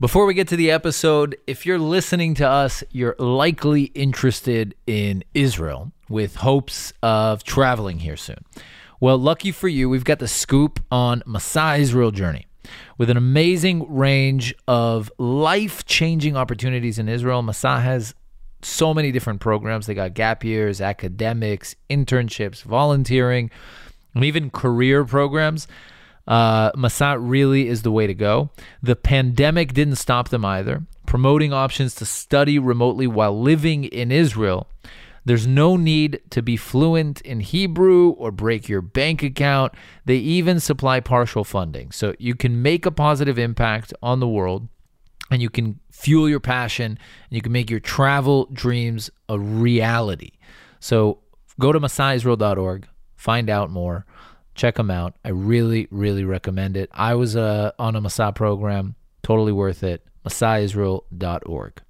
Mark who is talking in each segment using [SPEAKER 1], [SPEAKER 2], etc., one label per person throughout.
[SPEAKER 1] Before we get to the episode, if you're listening to us, you're likely interested in Israel with hopes of traveling here soon. Well, lucky for you, we've got the scoop on Masa Israel Journey. With an amazing range of life changing opportunities in Israel, Masa has so many different programs. They got gap years, academics, internships, volunteering, and even career programs uh, really is the way to go. The pandemic didn't stop them either, promoting options to study remotely while living in Israel. There's no need to be fluent in Hebrew or break your bank account. They even supply partial funding. So you can make a positive impact on the world and you can fuel your passion and you can make your travel dreams a reality. So go to masaisrael.org, find out more. Check them out. I really, really recommend it. I was uh, on a Masa program. Totally worth it. MasaIsrael.org.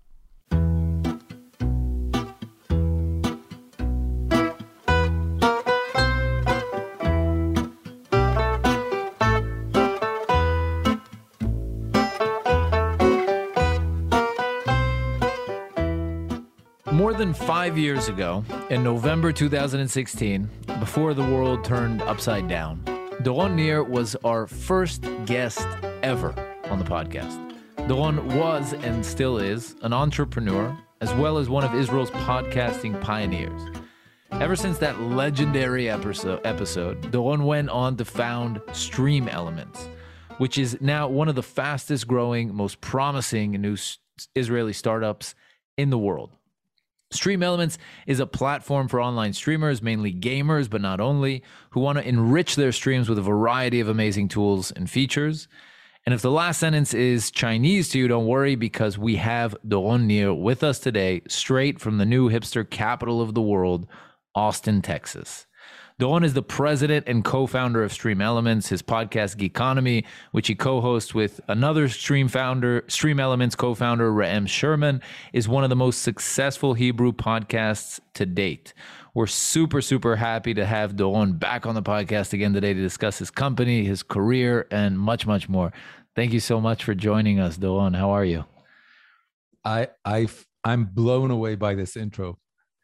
[SPEAKER 1] than five years ago, in November 2016, before the world turned upside down, Doron Nir was our first guest ever on the podcast. Doron was and still is an entrepreneur, as well as one of Israel's podcasting pioneers. Ever since that legendary episode, episode Doron went on to found Stream Elements, which is now one of the fastest growing, most promising new Israeli startups in the world. Stream Elements is a platform for online streamers, mainly gamers, but not only, who want to enrich their streams with a variety of amazing tools and features. And if the last sentence is Chinese to you, don't worry because we have Doron Nir with us today, straight from the new hipster capital of the world, Austin, Texas. Doron is the president and co-founder of Stream Elements, his podcast Geekonomy, which he co-hosts with another Stream founder, Stream Elements co-founder Ram Sherman, is one of the most successful Hebrew podcasts to date. We're super, super happy to have Doron back on the podcast again today to discuss his company, his career, and much, much more. Thank you so much for joining us, Doron. How are you?
[SPEAKER 2] I I I'm blown away by this intro.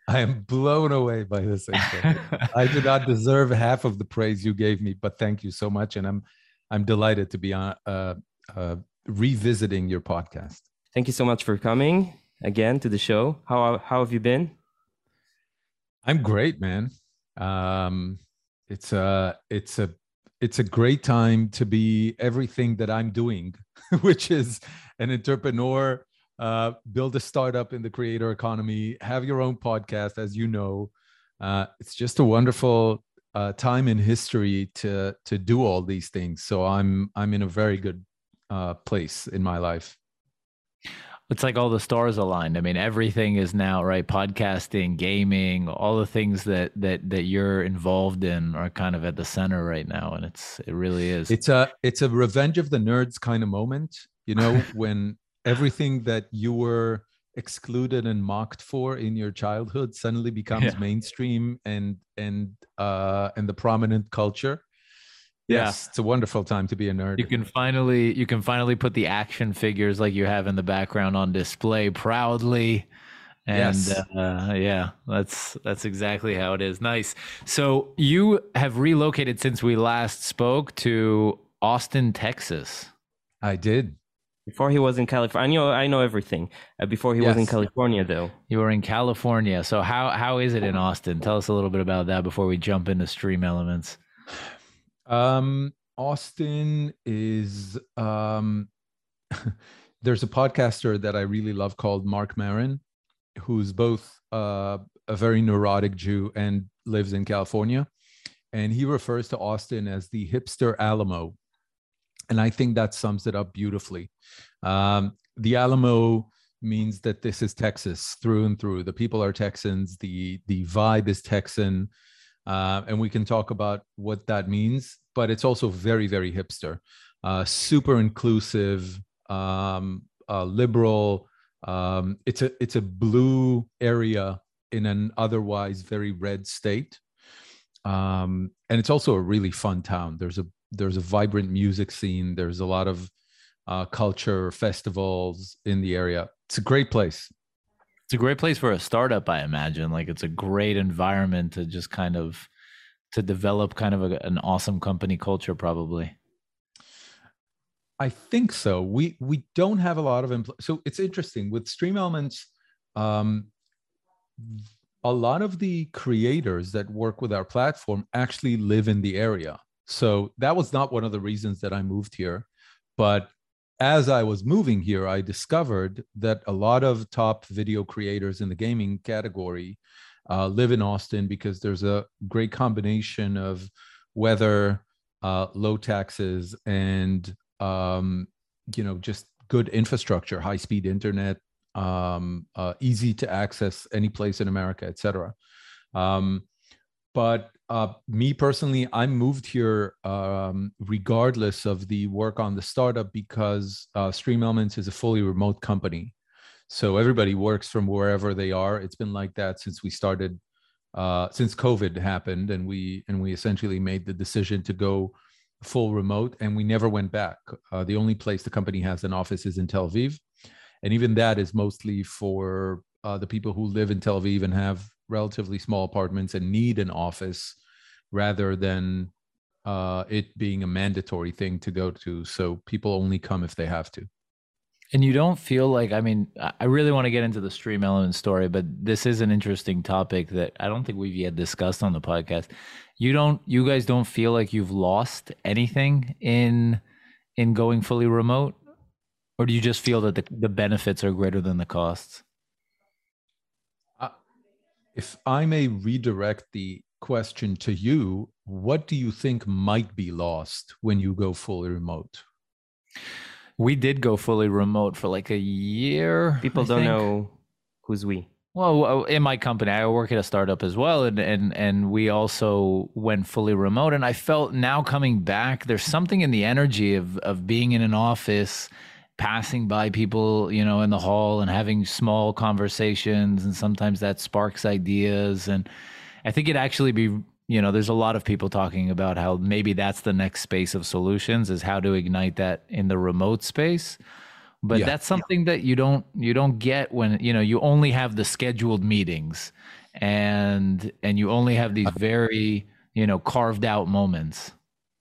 [SPEAKER 2] I am blown away by this. I do not deserve half of the praise you gave me, but thank you so much, and I'm I'm delighted to be on uh, uh, revisiting your podcast.
[SPEAKER 3] Thank you so much for coming again to the show. How how have you been?
[SPEAKER 2] I'm great, man. Um, it's a it's a it's a great time to be everything that I'm doing, which is an entrepreneur uh, build a startup in the creator economy, have your own podcast, as you know. Uh, it's just a wonderful uh, time in history to to do all these things. So I'm I'm in a very good uh, place in my life.
[SPEAKER 1] It's like all the stars aligned. I mean, everything is now right. Podcasting, gaming, all the things that that that you're involved in are kind of at the center right now, and it's it really is.
[SPEAKER 2] It's a it's a revenge of the nerds kind of moment. You know, when everything that you were excluded and mocked for in your childhood suddenly becomes yeah. mainstream and and uh and the prominent culture? Yes it's a wonderful time to be a nerd.
[SPEAKER 1] You can finally you can finally put the action figures like you have in the background on display proudly. And yes. uh, yeah that's that's exactly how it is. Nice. So you have relocated since we last spoke to austin texas.
[SPEAKER 2] I did
[SPEAKER 3] before he was in California, I know, I know everything. Uh, before he yes. was in California, though.
[SPEAKER 1] You were in California. So how how is it in Austin? Tell us a little bit about that before we jump into stream elements.
[SPEAKER 2] Um, Austin is um, there's a podcaster that I really love called Marc Maron, who's both uh, a very neurotic Jew and lives in California, and he refers to Austin as the hipster Alamo and I think that sums it up beautifully. Um, the Alamo means that this is Texas through and through. The people are Texans. The the vibe is Texan, uh, and we can talk about what that means. But it's also very very hipster, uh, super inclusive, um, uh, liberal. Um, it's a it's a blue area in an otherwise very red state, um, and it's also a really fun town. There's a there's a vibrant music scene. There's a lot of uh, culture, festivals in the area. It's a great place.
[SPEAKER 1] It's a great place for a startup, I imagine. Like it's a great environment to just kind of to develop kind of a, an awesome company culture, probably.
[SPEAKER 2] I think so. We we don't have a lot of empl- so it's interesting with Stream Elements. Um, a lot of the creators that work with our platform actually live in the area. So that was not one of the reasons that I moved here, but as I was moving here, I discovered that a lot of top video creators in the gaming category uh, live in Austin because there's a great combination of weather, uh, low taxes, and um, you know just good infrastructure, high speed internet, um, uh, easy to access any place in America, etc. Um, but uh, me personally, I moved here um, regardless of the work on the startup because uh, Stream Elements is a fully remote company. So everybody works from wherever they are. It's been like that since we started, uh, since COVID happened, and we and we essentially made the decision to go full remote, and we never went back. Uh, the only place the company has an office is in Tel Aviv, and even that is mostly for uh, the people who live in Tel Aviv and have relatively small apartments and need an office rather than uh, it being a mandatory thing to go to. So people only come if they have to.
[SPEAKER 1] And you don't feel like, I mean, I really want to get into the stream element story, but this is an interesting topic that I don't think we've yet discussed on the podcast. You don't, you guys don't feel like you've lost anything in, in going fully remote? Or do you just feel that the, the benefits are greater than the costs?
[SPEAKER 2] If I may redirect the question to you, what do you think might be lost when you go fully remote?
[SPEAKER 1] We did go fully remote for like a year.
[SPEAKER 3] People I don't think. know who's we.
[SPEAKER 1] Well, uh, in my company, I work at a startup as well, and and and we also went fully remote. And I felt now coming back, there's something in the energy of of being in an office passing by people, you know, in the hall and having small conversations. And sometimes that sparks ideas. And I think it actually be, you know, there's a lot of people talking about how maybe that's the next space of solutions is how to ignite that in the remote space. But yeah, that's something yeah. that you don't you don't get when you know you only have the scheduled meetings and and you only have these very you know carved out moments.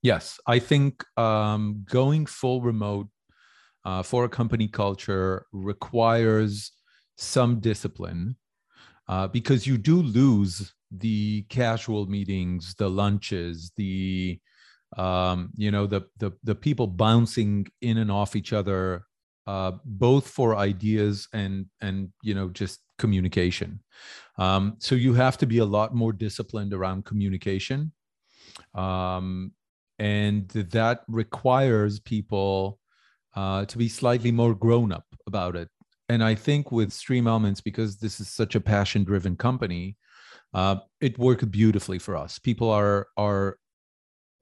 [SPEAKER 2] Yes, I think um, going full remote uh, for a company culture requires some discipline uh, because you do lose the casual meetings, the lunches, the um, you know the, the the people bouncing in and off each other, uh, both for ideas and and you know just communication. Um, so you have to be a lot more disciplined around communication, um, and that requires people uh, to be slightly more grown up about it. And I think with Stream Elements, because this is such a passion driven company, uh, it worked beautifully for us. People are are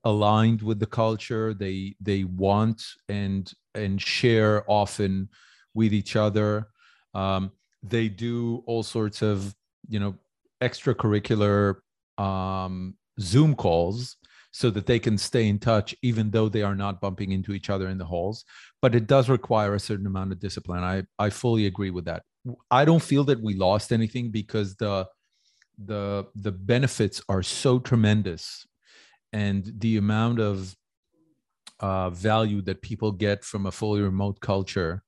[SPEAKER 2] aligned with the culture. They they want and and share often with each other. Um, they do all sorts of you know extracurricular um, Zoom calls so that they can stay in touch even though they are not bumping into each other in the halls. But it does require a certain amount of discipline. I i fully agree with that. I don't feel that we lost anything because the the the benefits are so tremendous. And the amount of uh, value that people get from a fully remote culture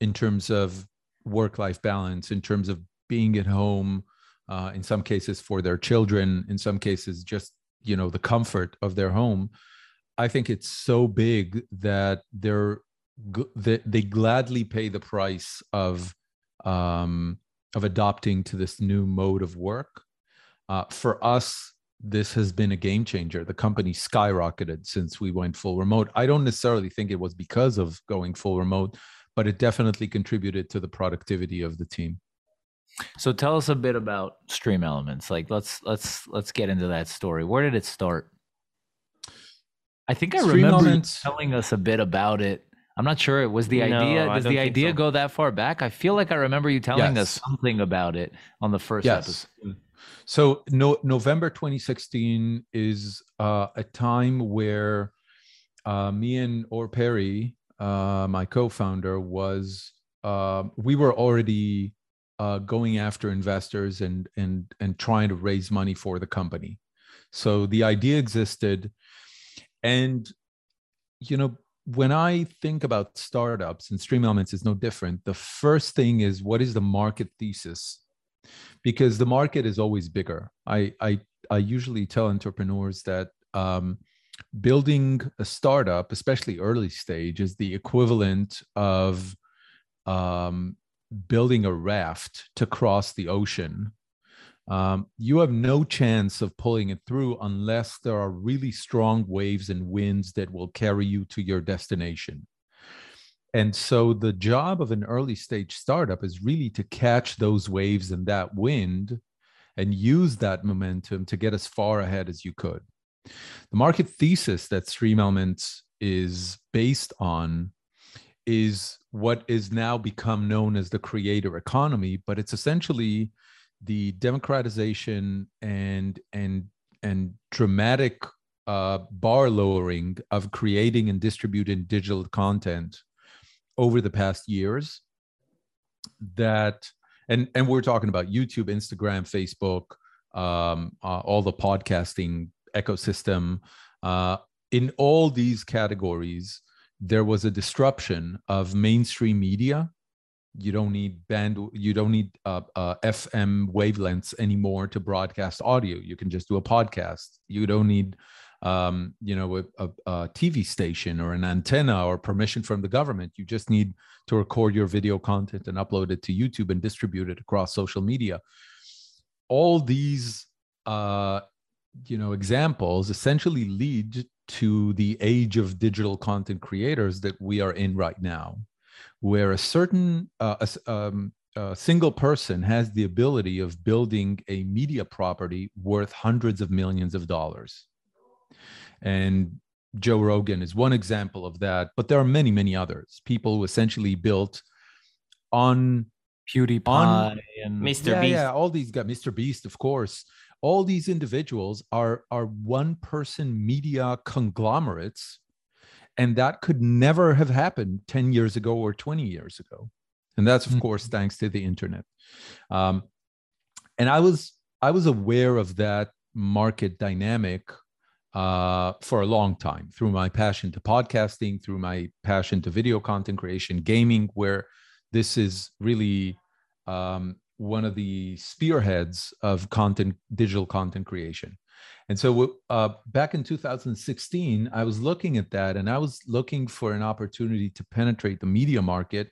[SPEAKER 2] in terms of work life balance in terms of being at home uh, in some cases for their children in some cases just you know the comfort of their home i think it's so big that they're they, they gladly pay the price of um of adopting to this new mode of work. Uh, for us this has been a game changer. The company skyrocketed since we went full remote. I don't necessarily think it was because of going full remote but it definitely contributed to the productivity of the team
[SPEAKER 1] so tell us a bit about Stream Elements. Like let's let's let's get into that story. Where did it start? I think I Stream remember Elements. telling us a bit about it. I'm not sure. It was the no, idea. Does the idea so. go that far back? I feel like I remember you telling yes. us something about it on the first yes. episode.
[SPEAKER 2] So no, November 2016 is uh, a time where uh, me and Or Perry, uh, my co-founder, was uh, we were already uh, going after investors and and and trying to raise money for the company. So the idea existed, and you know when I think about startups and Stream Elements is no different. The first thing is what is the market thesis, because the market is always bigger. I I I usually tell entrepreneurs that. Um, building a startup, especially early stage, is the equivalent of um, building a raft to cross the ocean. Um, you have no chance of pulling it through unless there are really strong waves and winds that will carry you to your destination. And so, the job of an early stage startup is really to catch those waves and that wind and use that momentum to get as far ahead as you could. The market thesis that Stream Elements is based on is what is now become known as the creator economy, but it's essentially the democratization and and and dramatic uh, bar lowering of creating and distributing digital content over the past years that and and we're talking about youtube instagram facebook um, uh, all the podcasting ecosystem. Uh, in all these categories, there was a disruption of mainstream media. You don't need band, you don't need uh, uh, FM wavelengths anymore to broadcast audio. You can just do a podcast. You don't need, um, you know, a, a, a TV station or an antenna or permission from the government. You just need to record your video content and upload it to YouTube and distribute it across social media. All these uh, you know examples essentially lead to the age of digital content creators that we are in right now where a certain uh, a, um, a single person has the ability of building a media property worth hundreds of millions of dollars and joe rogan is one example of that but there are many many others people who essentially built on
[SPEAKER 1] PewDiePie on, and
[SPEAKER 3] Mr.
[SPEAKER 2] Yeah,
[SPEAKER 3] Beast.
[SPEAKER 2] yeah, all these guys, Mr. Beast, of course, all these individuals are are one person media conglomerates and that could never have happened 10 years ago or 20 years ago and that's of mm-hmm. course thanks to the internet um, and i was i was aware of that market dynamic uh, for a long time through my passion to podcasting through my passion to video content creation gaming where this is really um, one of the spearheads of content digital content creation. And so uh, back in 2016 i was looking at that and i was looking for an opportunity to penetrate the media market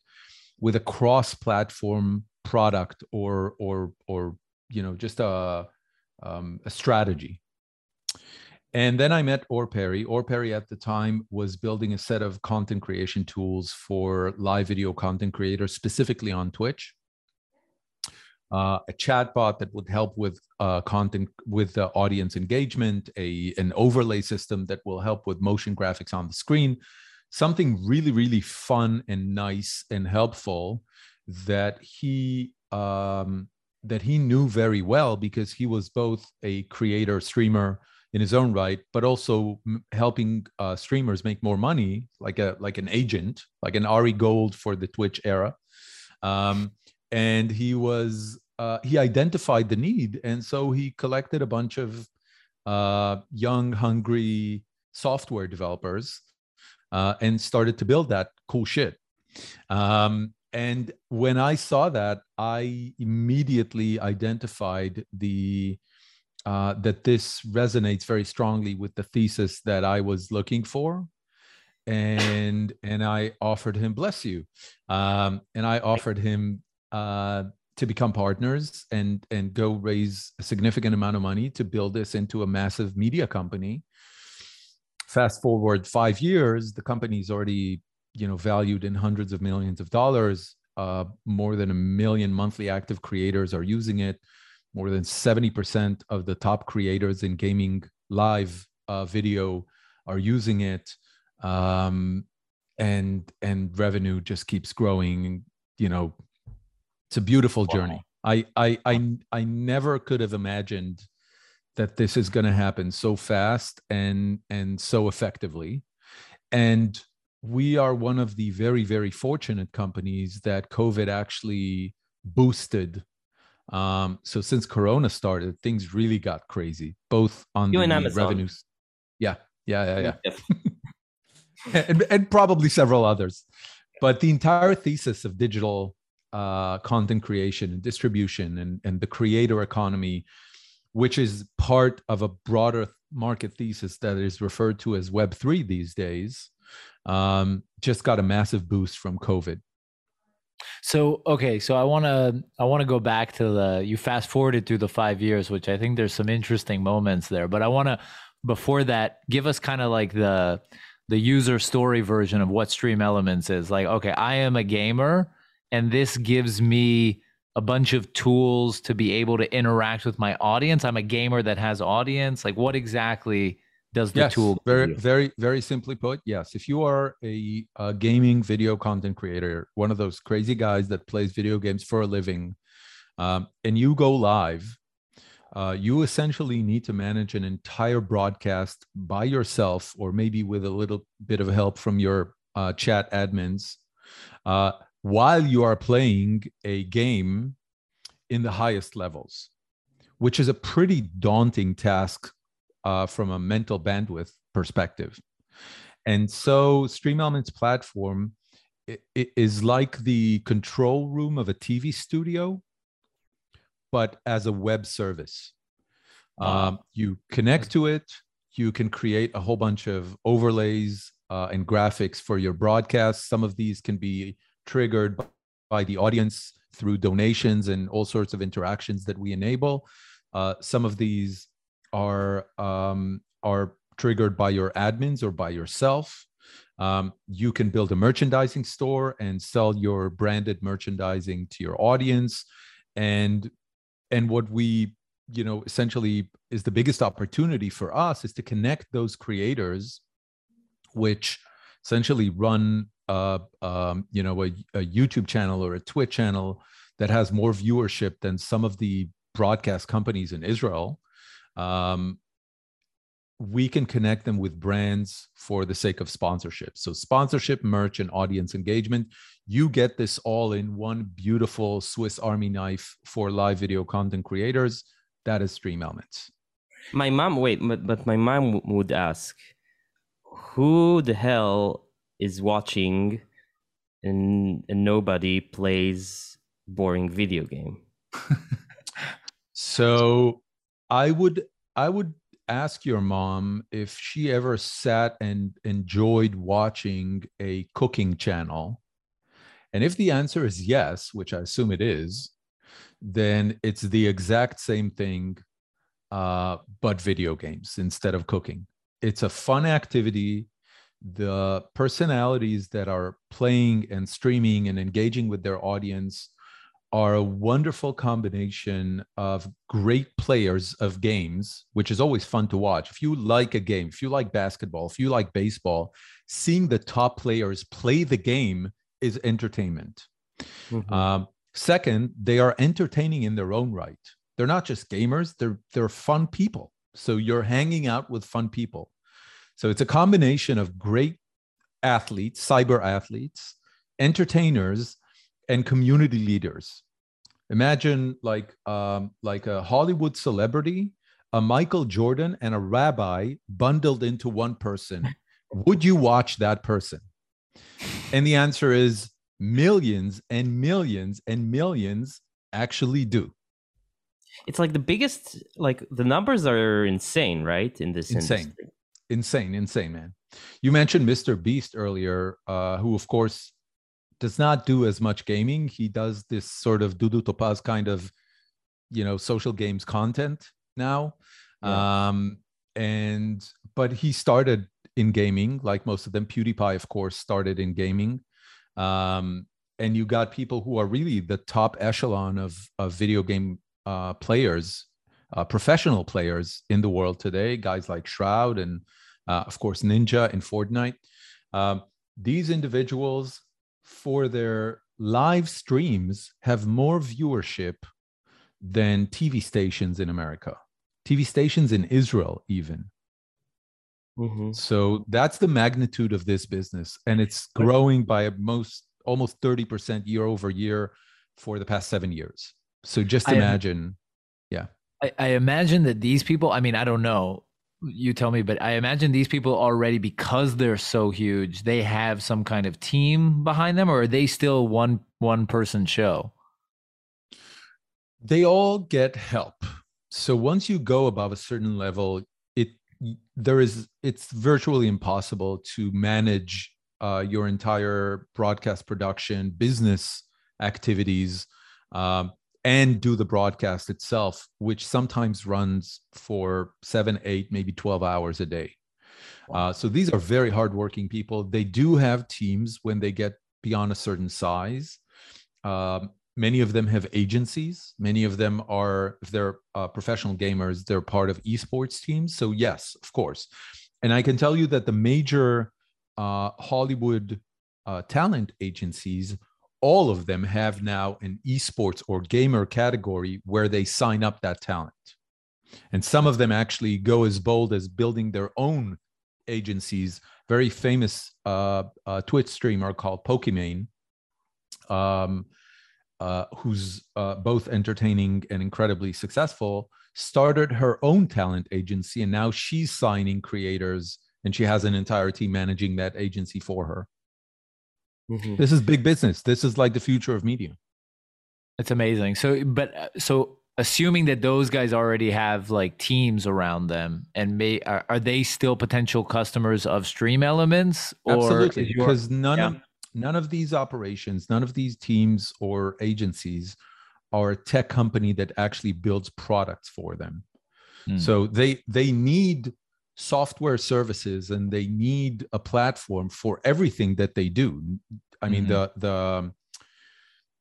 [SPEAKER 2] with a cross platform product or or or you know just a um, a strategy. And then I met Or Perry. Or Perry at the time was building a set of content creation tools for live video content creators, specifically on Twitch uh, a chatbot that would help with uh, content with uh, audience engagement, a an overlay system that will help with motion graphics on the screen, something really really fun and nice and helpful that he um, that he knew very well because he was both a creator streamer in his own right, but also m- helping uh, streamers make more money, like a like an agent, like an Ari Gold for the Twitch era. Um, and he was uh, he identified the need. And so he collected a bunch of uh, young hungry software developers uh, and started to build that cool shit. Um, and when i saw that i immediately identified the uh, that this resonates very strongly with the thesis that i was looking for. And and i offered him bless you. Um, and i offered him uh, to become partners and and go raise a significant amount of money to build this into a massive media company. Fast forward five years the company is already you know valued in hundreds of millions of dollars. Uh, more than a million monthly active creators are using it. More than 70% of the top creators in gaming live uh, video are using it. Um, and and revenue just keeps growing you know it's a beautiful wow. journey. I, I I I never could have imagined that this is going to happen so fast and and so effectively. And we are one of the very, very fortunate companies that COVID actually boosted. Um, so since Corona started, things really got crazy, both on
[SPEAKER 3] you
[SPEAKER 2] the revenues. Yeah, yeah, yeah, yeah. and, and, probably several others. But the entire thesis of digital uh, content creation and distribution and, and the creator economy, which is part of a broader market thesis that is referred to as Web3 these days, um, just got a massive boost from COVID.
[SPEAKER 1] So okay, so I want to I want to go back to the you fast forwarded through the 5 years which I think there's some interesting moments there but I want to before that give us kind of like the the user story version of what stream elements is like okay I am a gamer and this gives me a bunch of tools to be able to interact with my audience. I'm a gamer that has audience. Like what exactly does the
[SPEAKER 2] yes,
[SPEAKER 1] tool
[SPEAKER 2] very very very simply put yes if you are a, a, gaming video content creator one of those crazy guys that plays video games for a living um, and you go live uh, you essentially need to manage an entire broadcast by yourself or maybe with a little bit of help from your uh, chat admins uh, while you are playing a game in the highest levels which is a pretty daunting task uh, from a mental bandwidth perspective. And so Stream Elements platform is like the control room of a TV studio, but as a web service. Um, you connect to it, you can create a whole bunch of overlays uh, and graphics for your broadcast. Some of these can be triggered by the audience through donations and all sorts of interactions that we enable. Uh, some of these are um, are triggered by your admins or by yourself. Um, you can build a merchandising store and sell your branded merchandising to your audience, and and what we you know essentially is the biggest opportunity for us is to connect those creators, which essentially run uh, um, you know a, a YouTube channel or a Twitch channel that has more viewership than some of the broadcast companies in Israel um, we can connect them with brands for the sake of sponsorship. So, sponsorship, merch, and audience engagement. You get this all in one beautiful Swiss Army knife for live video content creators. That is Stream Elements.
[SPEAKER 3] My mom, wait, but, but my mom would ask, who the hell is watching and, and nobody plays boring video game?
[SPEAKER 2] so I would I would ask your mom if she ever sat and enjoyed watching a cooking channel. And if the answer is yes, which I assume it is, then it's the exact same thing, uh, but video games instead of cooking. It's a fun activity. The personalities that are playing and streaming and engaging with their audience are a wonderful combination of great players of games, which is always fun to watch. If you like a game, if you like basketball, if you like baseball, seeing the top players play the game is entertainment. Mm-hmm. Um, second, they are entertaining in their own right. They're not just gamers; they're they're fun people. So you're hanging out with fun people. So it's a combination of great athletes, cyber athletes, entertainers, and community leaders. Imagine like um, like a Hollywood celebrity, a Michael Jordan, and a rabbi bundled into one person. Would you watch that person? And the answer is millions and millions and millions actually do.
[SPEAKER 3] It's like the biggest, like the numbers are insane, right? In this
[SPEAKER 2] insane,
[SPEAKER 3] industry.
[SPEAKER 2] Insane, insane, man. You mentioned Mr. Beast earlier, uh, who of course does not do as much gaming. He does this sort of Dudu Topaz kind of, you know, social games content now. Yeah. Um, and but he started in gaming, like most of them. PewDiePie, of course, started in gaming. Um, and you got people who are really the top echelon of, of video game uh, players, uh, professional players in the world today. Guys like Shroud and, uh, of course, Ninja in Fortnite. Um, these individuals for their live streams have more viewership than TV stations in America, TV stations in Israel, even.
[SPEAKER 3] Mhm.
[SPEAKER 2] So that's the magnitude of this business, and it's growing by most almost thirty percent year over year for the past seven years. So just
[SPEAKER 1] I am-
[SPEAKER 2] imagine,
[SPEAKER 1] I, I imagine that these people, I mean, I don't know, you tell me, but I imagine these people already, because they're so huge, they have some kind of team behind them, or are they still one one person show?
[SPEAKER 2] they all get help. So once you go above a certain level, it there is it's virtually impossible to manage uh, your entire broadcast production, business activities, um, and do the broadcast itself, which sometimes runs for seven, eight, maybe twelve hours a day. Uh, so these are very hardworking people. They do have teams when they get beyond a certain size. Um, many of them have agencies. Many of them are, if they're uh, professional gamers, they're part of esports teams. So yes, of course. And I can tell you that the major uh, Hollywood uh, talent agencies, all of them have now an esports or gamer category where they sign up that talent. And some of them actually go as bold as building their own agencies. Very famous uh, uh, Twitch streamer called Pokimane, um, uh, who's uh, both entertaining and incredibly successful, started her own talent agency, and now she's signing creators, and she has an entire team managing that agency for her.
[SPEAKER 3] Mhm.
[SPEAKER 2] This is big business. This is like the future of media.
[SPEAKER 1] It's amazing. So, but uh, so assuming that those guys already have like teams around them, and may are, are they still potential customers of Stream Elements? Or
[SPEAKER 2] Absolutely, because none
[SPEAKER 1] yeah.
[SPEAKER 2] of none of these operations, none of these teams or agencies are a tech company that actually builds products for them.
[SPEAKER 1] Hmm.
[SPEAKER 2] So they they need software services and they need a platform for everything that they do. I mean
[SPEAKER 1] Mhm.
[SPEAKER 2] the the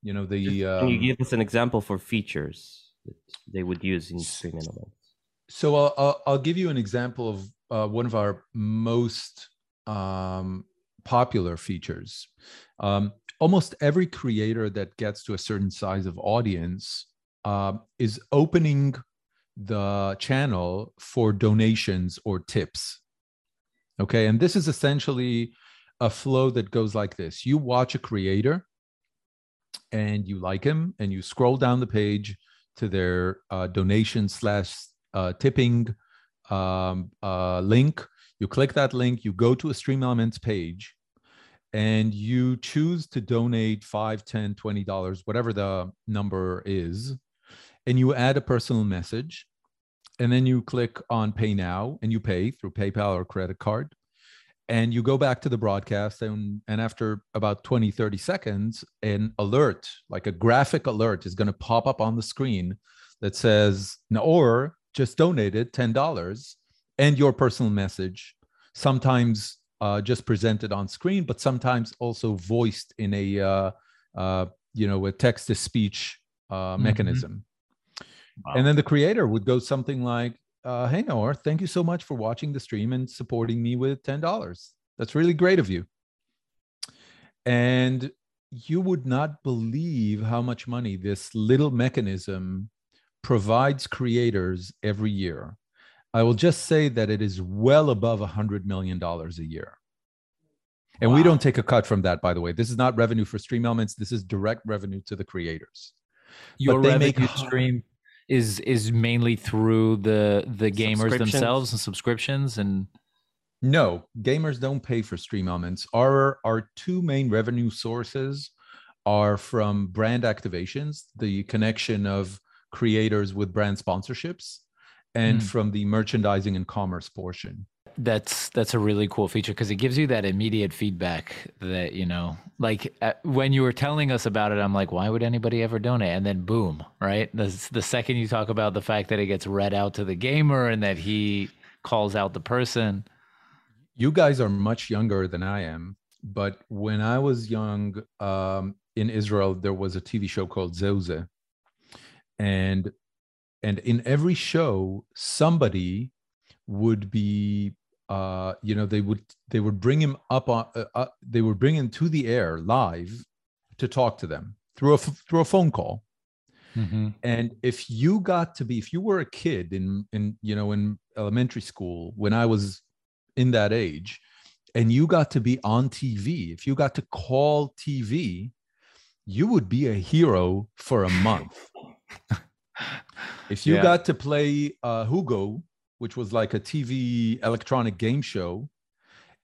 [SPEAKER 2] you know the
[SPEAKER 3] Can you
[SPEAKER 2] um,
[SPEAKER 3] give us an example for features that they would use in Stream Elements?
[SPEAKER 2] so I'll, I'll, I'll give you an example of uh, one of our most um, popular features. Um, almost every creator that gets to a certain size of audience um, is opening the channel for donations or tips. Okay, and this is essentially a flow that goes like this: you watch a creator, and you like him, and you scroll down the page to their uh, donation slash uh, tipping um, uh, link. You click that link, you go to a Stream Elements page, and you choose to donate 5 10 $20, whatever the number is. And you add a personal message. And then you click on Pay Now and you pay through PayPal or credit card. And you go back to the broadcast. And, and after about 20, 30 seconds, an alert, like a graphic alert, is going to pop up on the screen that says, or just donated $10 and your personal message, sometimes uh, just presented on screen, but sometimes also voiced in a, uh, uh, you know, a text to speech uh,
[SPEAKER 1] Mhm.
[SPEAKER 2] mechanism.
[SPEAKER 1] Wow.
[SPEAKER 2] And then the creator would go something like, uh, "Hey Noor, thank you so much for watching the stream and supporting me with ten dollars. That's really great of you." And you would not believe how much money this little mechanism provides creators every year. I will just say that it is well above a hundred million dollars a year. And we don't take a cut from that, by the way. This is not revenue for Stream Elements. This is direct revenue to the creators.
[SPEAKER 1] your
[SPEAKER 2] they
[SPEAKER 1] revenue
[SPEAKER 2] make-
[SPEAKER 1] stream is is mainly through the the gamers themselves and subscriptions and
[SPEAKER 2] No, gamers don't pay for stream elements. Our our two main revenue sources are from brand activations, the connection of creators with brand sponsorships, and
[SPEAKER 1] Hmm.
[SPEAKER 2] from the merchandising and commerce portion.
[SPEAKER 1] That's that's a really cool feature because it gives you that immediate feedback that you know like uh, when you were telling us about it i'm like why would anybody ever donate? And then boom right? The, the second you talk about the fact that it gets read out to the gamer and that he calls out the person.
[SPEAKER 2] You guys are much younger than I am, but when I was young um, in Israel, there was a TV show called Zeuze, and and in every show, somebody would be uh you know they would they would bring him up on uh, uh, they would bring him to the air live to talk to them through a through a phone call and if you got to be if you were a kid in in you know in elementary school when i was in that age and you got to be on TV, if you got to call TV, you would be a hero for a month. if you
[SPEAKER 1] Yeah.
[SPEAKER 2] got to play uh, Hugo, which was like a TV electronic game show,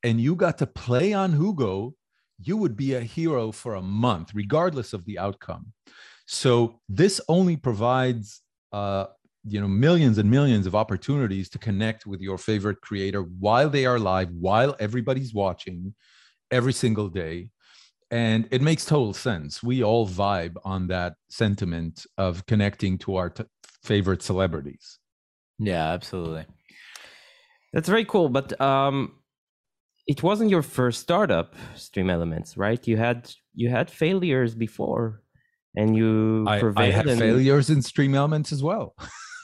[SPEAKER 2] and you got to play on Hugo, you would be a hero for a month, regardless of the outcome. So this only provides uh, you know millions and millions of opportunities to connect with your favorite creator while they are live, while everybody's watching every single day. And it makes total sense. We all vibe on that sentiment of connecting to our t- favorite celebrities.
[SPEAKER 1] Yeah, absolutely.
[SPEAKER 3] That's very cool, but um, it wasn't your first startup, Stream Elements, right? You had you had failures before, and you
[SPEAKER 2] I, I had
[SPEAKER 3] and-
[SPEAKER 2] failures in Stream Elements as well.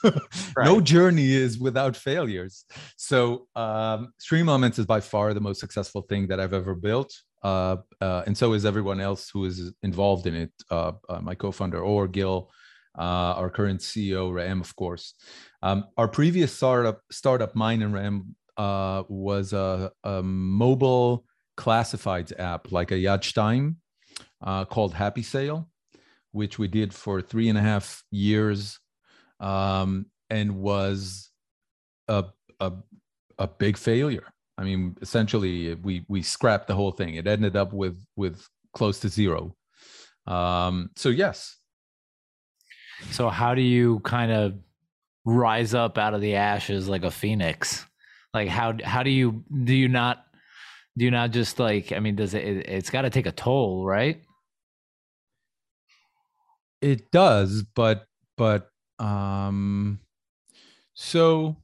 [SPEAKER 2] no journey is without failures. So um, Stream Elements is by far the most successful thing that I've ever built, uh, uh, and so is everyone else who is involved in it. Uh, uh, my co-founder or Gil, uh, our current CEO Ram, of course. Um, our previous startup, startup mine and Ram, uh, was a, a mobile classifieds app like a Yad2 uh, called Happy Sale, which we did for three and a half years um, and was a, a a big failure. I mean, essentially, we we scrapped the whole thing. It ended up with with close to zero. Um, so yes,
[SPEAKER 1] So how do you kind of rise up out of the ashes like a phoenix? Like how how do you do you not do you not just like I mean does it it- it's got to take a toll, right?
[SPEAKER 2] it does, but but um, so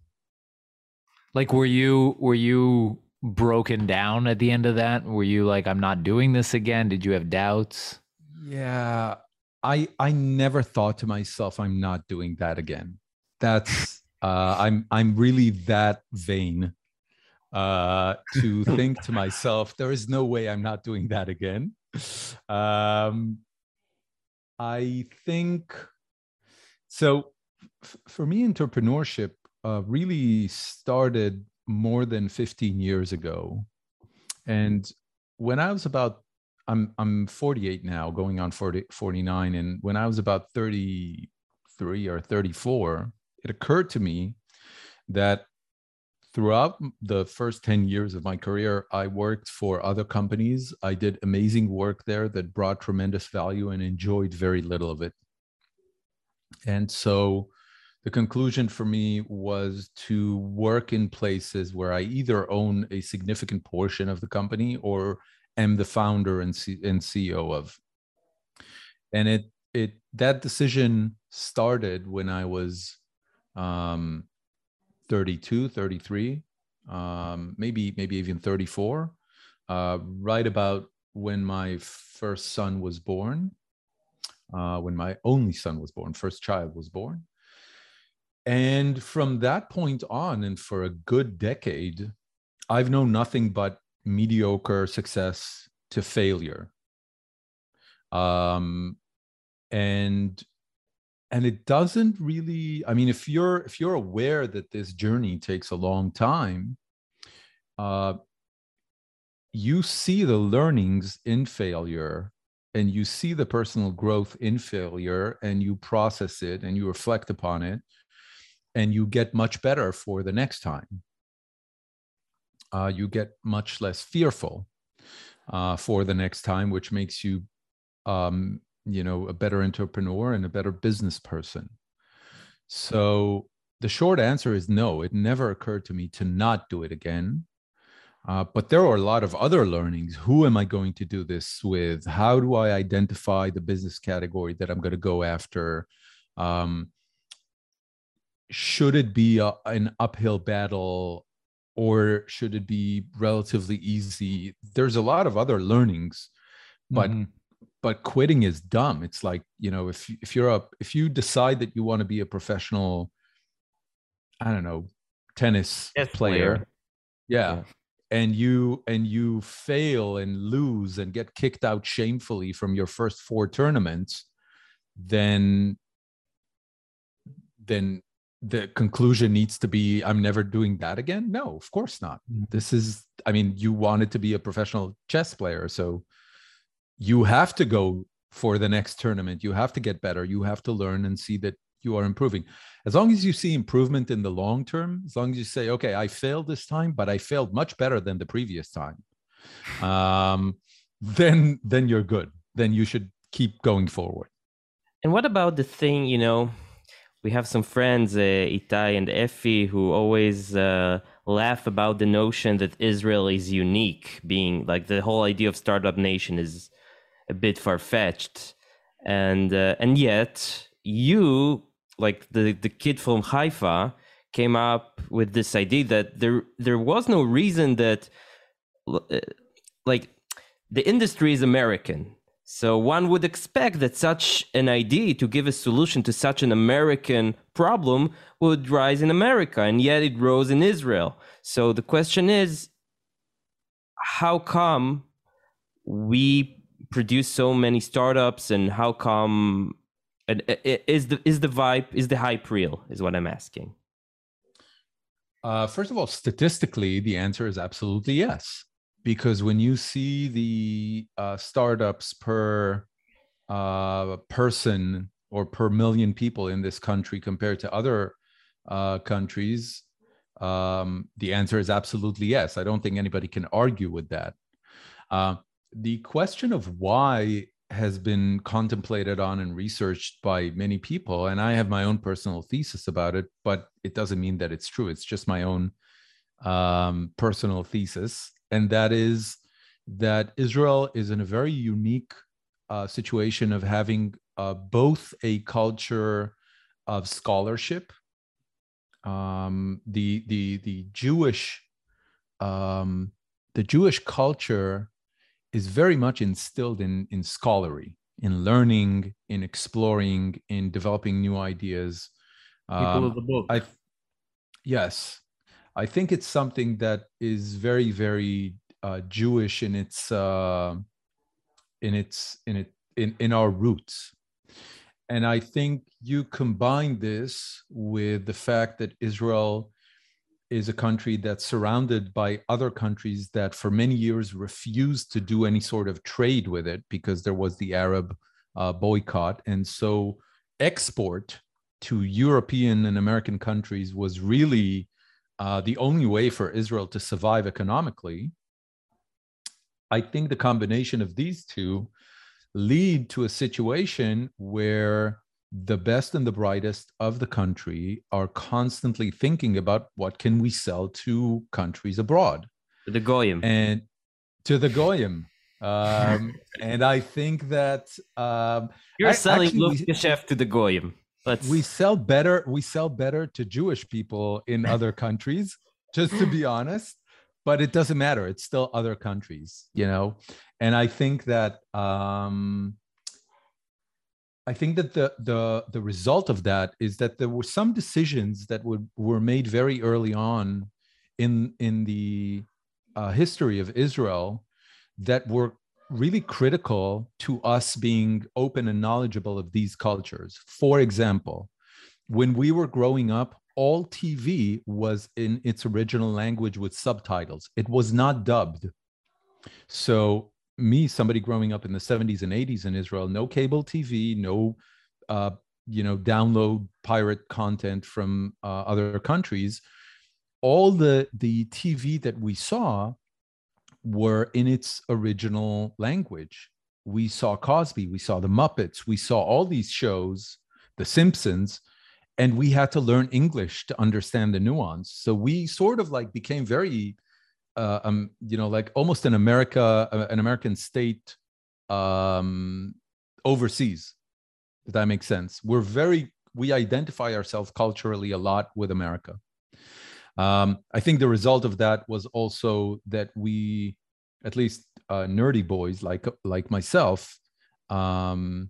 [SPEAKER 1] Like were you were you broken down at the end of that? Were you like I'm not doing this again? Did you have doubts?
[SPEAKER 2] yeah, I I never thought to myself I'm not doing that again. That's uh, I'm I'm really that vain uh, to think to myself there is no way I'm not doing that again. Um, I think so. F- for me, entrepreneurship uh, really started more than 15 years ago, and when I was about I'm I'm 48 now, going on 40, 49, and when I was about 33 or 34, it occurred to me that throughout the first 10 years of my career, I worked for other companies. I did amazing work there that brought tremendous value and enjoyed very little of it. And so the conclusion for me was to work in places where I either own a significant portion of the company or am the founder and, C- and CEO of. And it it that decision started when I was um, 32, 33, um, maybe maybe even 34, uh, right about when my first son was born, uh, when my only son was born, first child was born. And from that point on, and for a good decade, I've known nothing but mediocre success to failure. Um, and and it doesn't really i mean if you're if you're aware that this journey takes a long time uh you see the learnings in failure and you see the personal growth in failure and you process it and you reflect upon it and you get much better for the next time uh, you get much less fearful uh, for the next time which makes you um, you know a better entrepreneur and a better business person. So the short answer is no it never occurred to me to not do it again. Uh, but there are a lot of other learnings. Who am i going to do this with? How do i identify the business category that i'm going to go after? Um, should it be a, an uphill battle or should it be relatively easy there's a lot of other learnings but
[SPEAKER 1] Mhm.
[SPEAKER 2] but quitting is dumb it's like you know if if you're a if you decide that you want to be a professional i don't know tennis
[SPEAKER 3] Yes,
[SPEAKER 2] player,
[SPEAKER 3] player.
[SPEAKER 2] Yeah.
[SPEAKER 3] Yeah.
[SPEAKER 2] and you and you fail and lose and get kicked out shamefully from your first four tournaments then then the conclusion needs to be i'm never doing that again? No of course not.
[SPEAKER 1] Mm-hmm.
[SPEAKER 2] this is i mean you wanted to be a professional chess player so you have to go for the next tournament. You have to get better. You have to learn and see that you are improving. As long as you see improvement in the long term as long as you say okay i failed this time but i failed much better than the previous time um, then then you're good. Then you should keep going forward.
[SPEAKER 3] And what about the thing, you know, we have some friends, uh, Itai and Effie, who always uh, laugh about the notion that Israel is unique, being like the whole idea of startup nation is a bit far fetched, and uh, and yet you, like the the kid from Haifa, came up with this idea that there there was no reason that, uh, like, the industry is American. So one would expect that such an idea to give a solution to such an American problem would rise in America, and yet it rose in Israel. So the question is, how come we produce so many startups, and how come and i- i- is the is the vibe is the hype real? Is what I'm asking.
[SPEAKER 2] Uh, first of all, statistically, the answer is absolutely yes. Because when you see the uh, startups per uh, person or per million people in this country compared to other uh, countries, um, the answer is absolutely yes. I don't think anybody can argue with that. Uh, the question of why has been contemplated on and researched by many people and i have my own personal thesis about it but it doesn't mean that it's true it's just my own um, personal thesis and that is that israel is in a very unique uh, situation of having uh, both a culture of scholarship um, the the the jewish um, the jewish culture is very much instilled in in scholarly in learning in exploring in developing new ideas
[SPEAKER 3] People
[SPEAKER 2] Um,
[SPEAKER 3] of the book.
[SPEAKER 2] i yes i think it's something that is very very uh, jewish in its uh, in its in it in, in our roots and i think you combine this with the fact that israel is a country that's surrounded by other countries that for many years refused to do any sort of trade with it because there was the Arab uh, boycott. And so export to European and American countries was really uh, the only way for Israel to survive economically. I think the combination of these two lead to a situation where the best and the brightest of the country are constantly thinking about what can we sell to countries abroad
[SPEAKER 3] the Goyim.
[SPEAKER 2] and to the goyim um, and i think that um,
[SPEAKER 3] You're
[SPEAKER 2] I-
[SPEAKER 3] selling
[SPEAKER 2] actually,
[SPEAKER 3] Luftgeschäft to the Goyim. Let's
[SPEAKER 2] we sell better we sell better to jewish people in other countries just to be honest but it doesn't matter. It's still other countries you know? And i think that um i think that the the the result of that is that there were some decisions that would, were made very early on in in the uh, history of israel that were really critical to us being open and knowledgeable of these cultures. For example, when we were growing up, all TV was in its original language with subtitles, it was not dubbed. So, me, somebody growing up in the 70s and 80s in Israel, no cable TV, no uh, you know, download pirate content from uh, other countries. All the the TV that we saw were in its original language. We saw Cosby, we saw the Muppets, we saw all these shows, The Simpsons, and we had to learn English to understand the nuance. So we sort of like became very, uh, um, you know, like almost an America, uh, an American state um, overseas. Does that makes sense? We're very, we identify ourselves culturally a lot with America. Um, I think the result of that was also that we, at least uh, nerdy boys like like myself, um,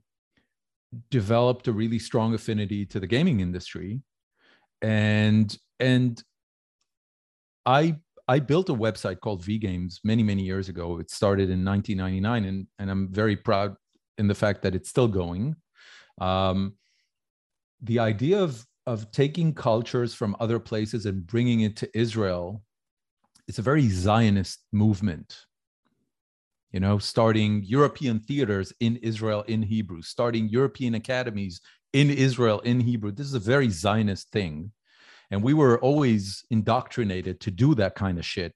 [SPEAKER 2] developed a really strong affinity to the gaming industry, and and I I built a website called V Games many many years ago. It started in 1999, and and I'm very proud in the fact that it's still going. Um, the idea of of taking cultures from other places and bringing it to Israel. It's a very Zionist movement. You know, starting European theaters in Israel in Hebrew, starting European academies in Israel in Hebrew. This is a very Zionist thing. And we were always indoctrinated to do that kind of shit.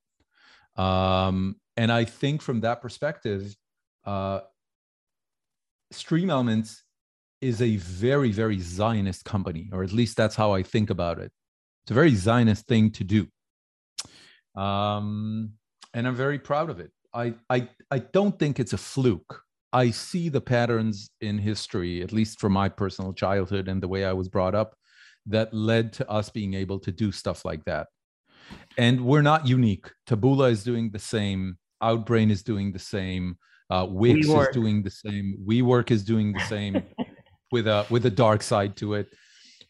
[SPEAKER 2] Um, and I think from that perspective, uh, Stream Elements is a very, very Zionist company, or at least that's how I think about it. It's a very Zionist thing to do. Um, and I'm very proud of it. I, I, I don't think it's a fluke. I see the patterns in history, at least from my personal childhood and the way I was brought up, that led to us being able to do stuff like that. And we're not unique. Taboola is doing the same. Outbrain is doing the same. Uh, Wix is doing the same. WeWork is doing the same. with a with a dark side to it.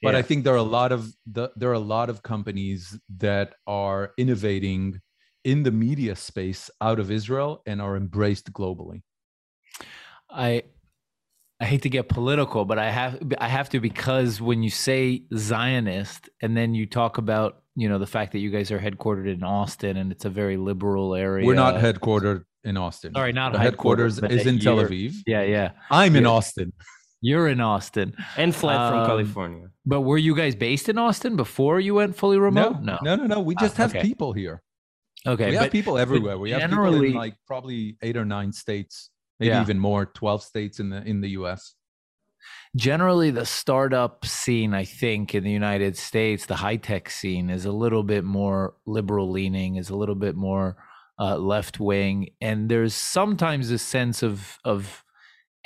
[SPEAKER 2] But yeah. i think there are a lot of the, there are a lot of companies that are innovating in the media space out of israel and are embraced globally.
[SPEAKER 1] I i hate to get political but i have i have to because when you say zionist and then you talk about you know the fact that you guys are headquartered in austin and it's a very liberal area.
[SPEAKER 2] We're not headquartered in austin.
[SPEAKER 1] Sorry not
[SPEAKER 2] the headquarters, headquarters is in tel aviv.
[SPEAKER 1] Yeah yeah.
[SPEAKER 2] I'm in austin
[SPEAKER 1] you're in Austin
[SPEAKER 3] and fled um, from California.
[SPEAKER 1] But were you guys based in Austin before you went fully remote?
[SPEAKER 2] No, no, no, no. no. We just ah, have okay. people here.
[SPEAKER 1] Okay,
[SPEAKER 2] we have people everywhere. We have people in like probably eight or nine states, maybe yeah. even more, twelve states in the in the U.S.
[SPEAKER 1] Generally, the startup scene, I think, in the United States, the high tech scene is a little bit more liberal leaning, is a little bit more uh, left wing, and there's sometimes a sense of of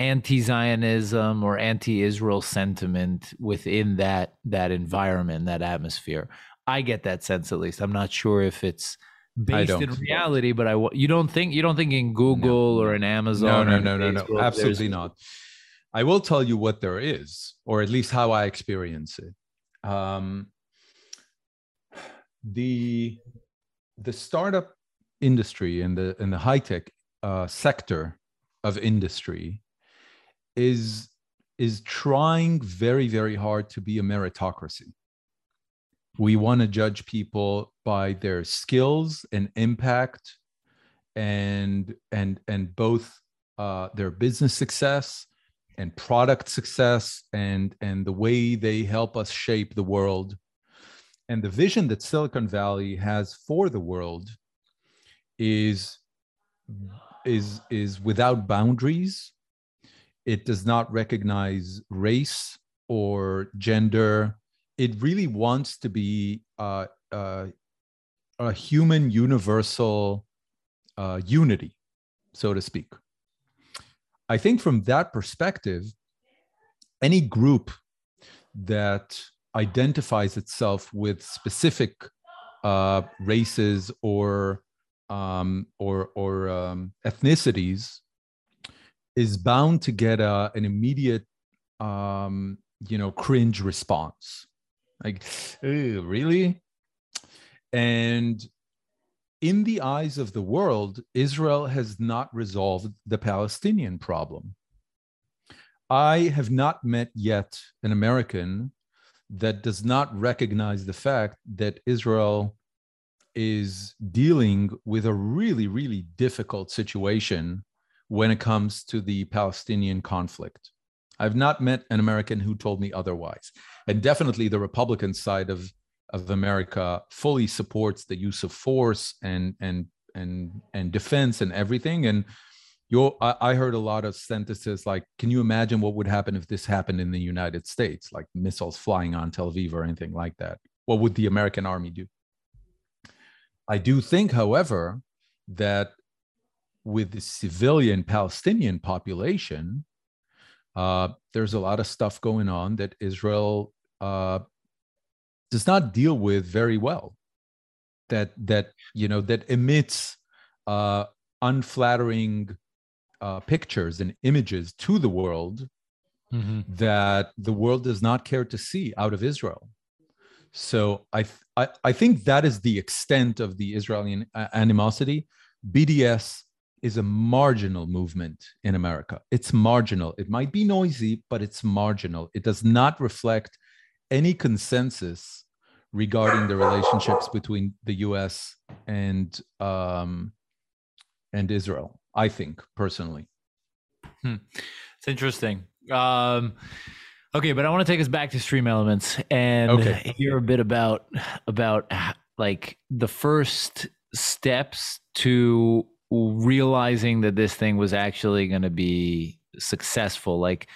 [SPEAKER 1] anti-Zionism or anti-Israel sentiment within that that environment, that atmosphere. I get that sense at least. I'm not sure if it's based in reality, but I you don't think you don't think in Google no. or in Amazon.
[SPEAKER 2] No, no, no, no, no, absolutely not. I will tell you what there is, or at least how I experience it. Um, the the startup industry and the and the high tech uh, sector of industry is is trying very very hard to be a meritocracy. We want to judge people by their skills and impact and and and both uh, their business success and product success and and the way they help us shape the world. And the vision that silicon valley has for the world is is is without boundaries it does not recognize race or gender. It really wants to be uh, uh, a human universal uh, unity, so to speak. I think from that perspective, any group that identifies itself with specific uh, races or um, or or um, ethnicities is bound to get a, an immediate um, you know cringe response. Like really? And in the eyes of the world israel has not resolved the palestinian problem. I have not met yet an american that does not recognize the fact that israel is dealing with a really really difficult situation when it comes to the Palestinian conflict. I've not met an American who told me otherwise. And definitely the Republican side of, of America fully supports the use of force and and and and defense and everything. And you I, I heard a lot of sentences like, can you imagine what would happen if this happened in the United States, like missiles flying on Tel Aviv or anything like that? What would the American army do? I do think, however, that with the civilian Palestinian population, uh, there's a lot of stuff going on that Israel uh, does not deal with very well. That that you know that emits uh, unflattering uh, pictures and images to the world mm-hmm. that the world does not care to see out of Israel. So I, I I think that is the extent of the Israeli animosity. BDS is a marginal movement in America. It's marginal. It might be noisy, but it's marginal. It does not reflect any consensus regarding the relationships between the U.S. and um, and Israel. I think personally.
[SPEAKER 1] Hmm. It's interesting. Um, okay, but I want to take us back to Stream Elements and
[SPEAKER 2] Okay.
[SPEAKER 1] hear a bit about about like the first steps to realizing that this thing was actually going to be successful. Like,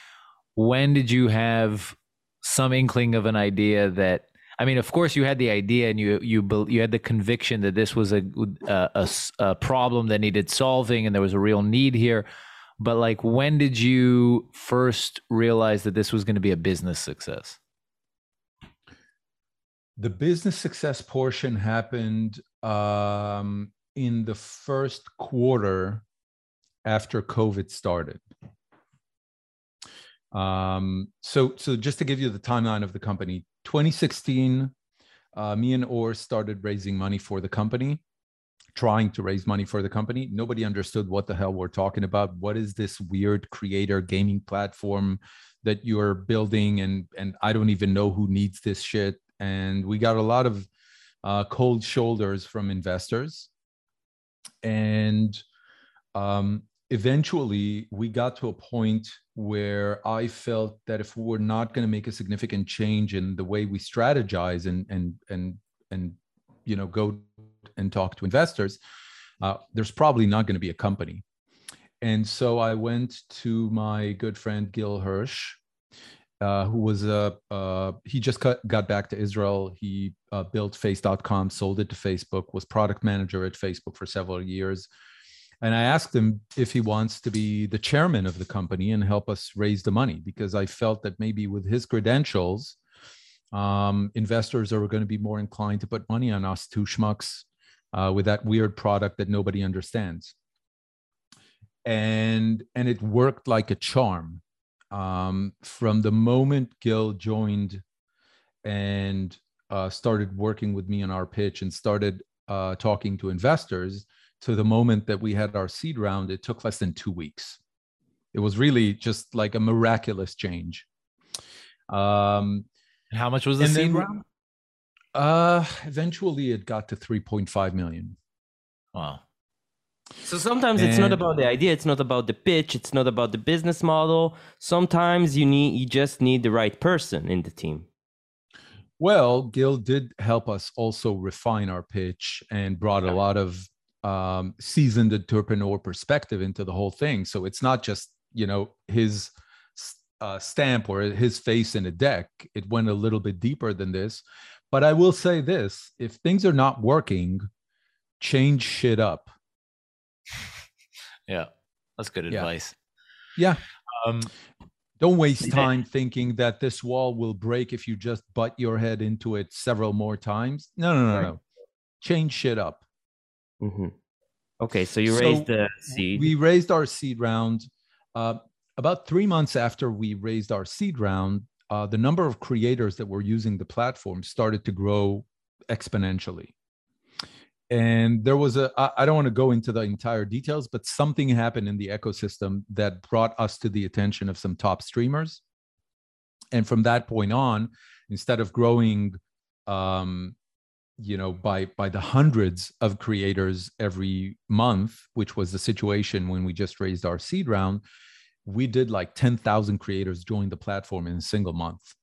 [SPEAKER 1] when did you have some inkling of an idea that? I mean, of course, you had the idea and you you you had the conviction that this was a a, a problem that needed solving and there was a real need here but like when did you first realize that this was going to be a business success
[SPEAKER 2] The business success portion happened um, in the first quarter after COVID started. Um, so, so just to give you the timeline of the company, 2016, uh, me and Or started raising money for the company, trying to raise money for the company. Nobody understood what the hell we're talking about. What is this weird creator gaming platform that you're building? And and I don't even know who needs this shit. And we got a lot of uh, cold shoulders from investors. And um, eventually, we got to a point where I felt that if we're not going to make a significant change in the way we strategize and and and and you know go and talk to investors, uh, there's probably not going to be a company. And so I went to my good friend Gil Hirsch, uh, who was a uh, he just cut, got back to Israel. He uh, built Face.com, sold it to Facebook, was product manager at Facebook for several years. And I asked him if he wants to be the chairman of the company and help us raise the money because I felt that maybe with his credentials, um, investors are going to be more inclined to put money on us two schmucks uh, with that weird product that nobody understands. And and it worked like a charm. Um, from the moment Gil joined and uh, started working with me on our pitch and started uh, talking to investors to the moment that we had our seed round, it took less than two weeks. It was really just like a miraculous change. Um,
[SPEAKER 1] and how much was the seed
[SPEAKER 2] then-
[SPEAKER 1] round
[SPEAKER 2] uh, eventually, it got to 3.5 million.
[SPEAKER 1] wow
[SPEAKER 3] So sometimes it's not about the idea, it's not about the pitch, it's not about the business model. Sometimes you need you just need the right person in the team.
[SPEAKER 2] Well, Gil did help us also refine our pitch and brought a lot of um, seasoned entrepreneur perspective into the whole thing. So it's not just you know his uh, stamp or his face in a deck. It went a little bit deeper than this. But I will say this: if things are not working, change shit up.
[SPEAKER 1] yeah that's good
[SPEAKER 2] Yeah.
[SPEAKER 1] advice
[SPEAKER 2] Yeah.
[SPEAKER 1] um
[SPEAKER 2] Don't waste
[SPEAKER 3] Yeah.
[SPEAKER 2] time thinking that this wall will break if you just butt your head into it several more times. No, no, no,
[SPEAKER 3] Right.
[SPEAKER 2] no. Change shit up.
[SPEAKER 3] Mhm. Okay, so you
[SPEAKER 2] So,
[SPEAKER 3] raised the seed.
[SPEAKER 2] We raised our seed round. Uh, about three months after we raised our seed round, uh, the number of creators that were using the platform started to grow exponentially. And there was a, I I don't want to go into the entire details, but something happened in the ecosystem that brought us to the attention of some top streamers. And from that point on, instead of growing, um, you know, by by the hundreds of creators every month, which was the situation when we just raised our seed round, we did like 10,000 creators join the platform in a single month.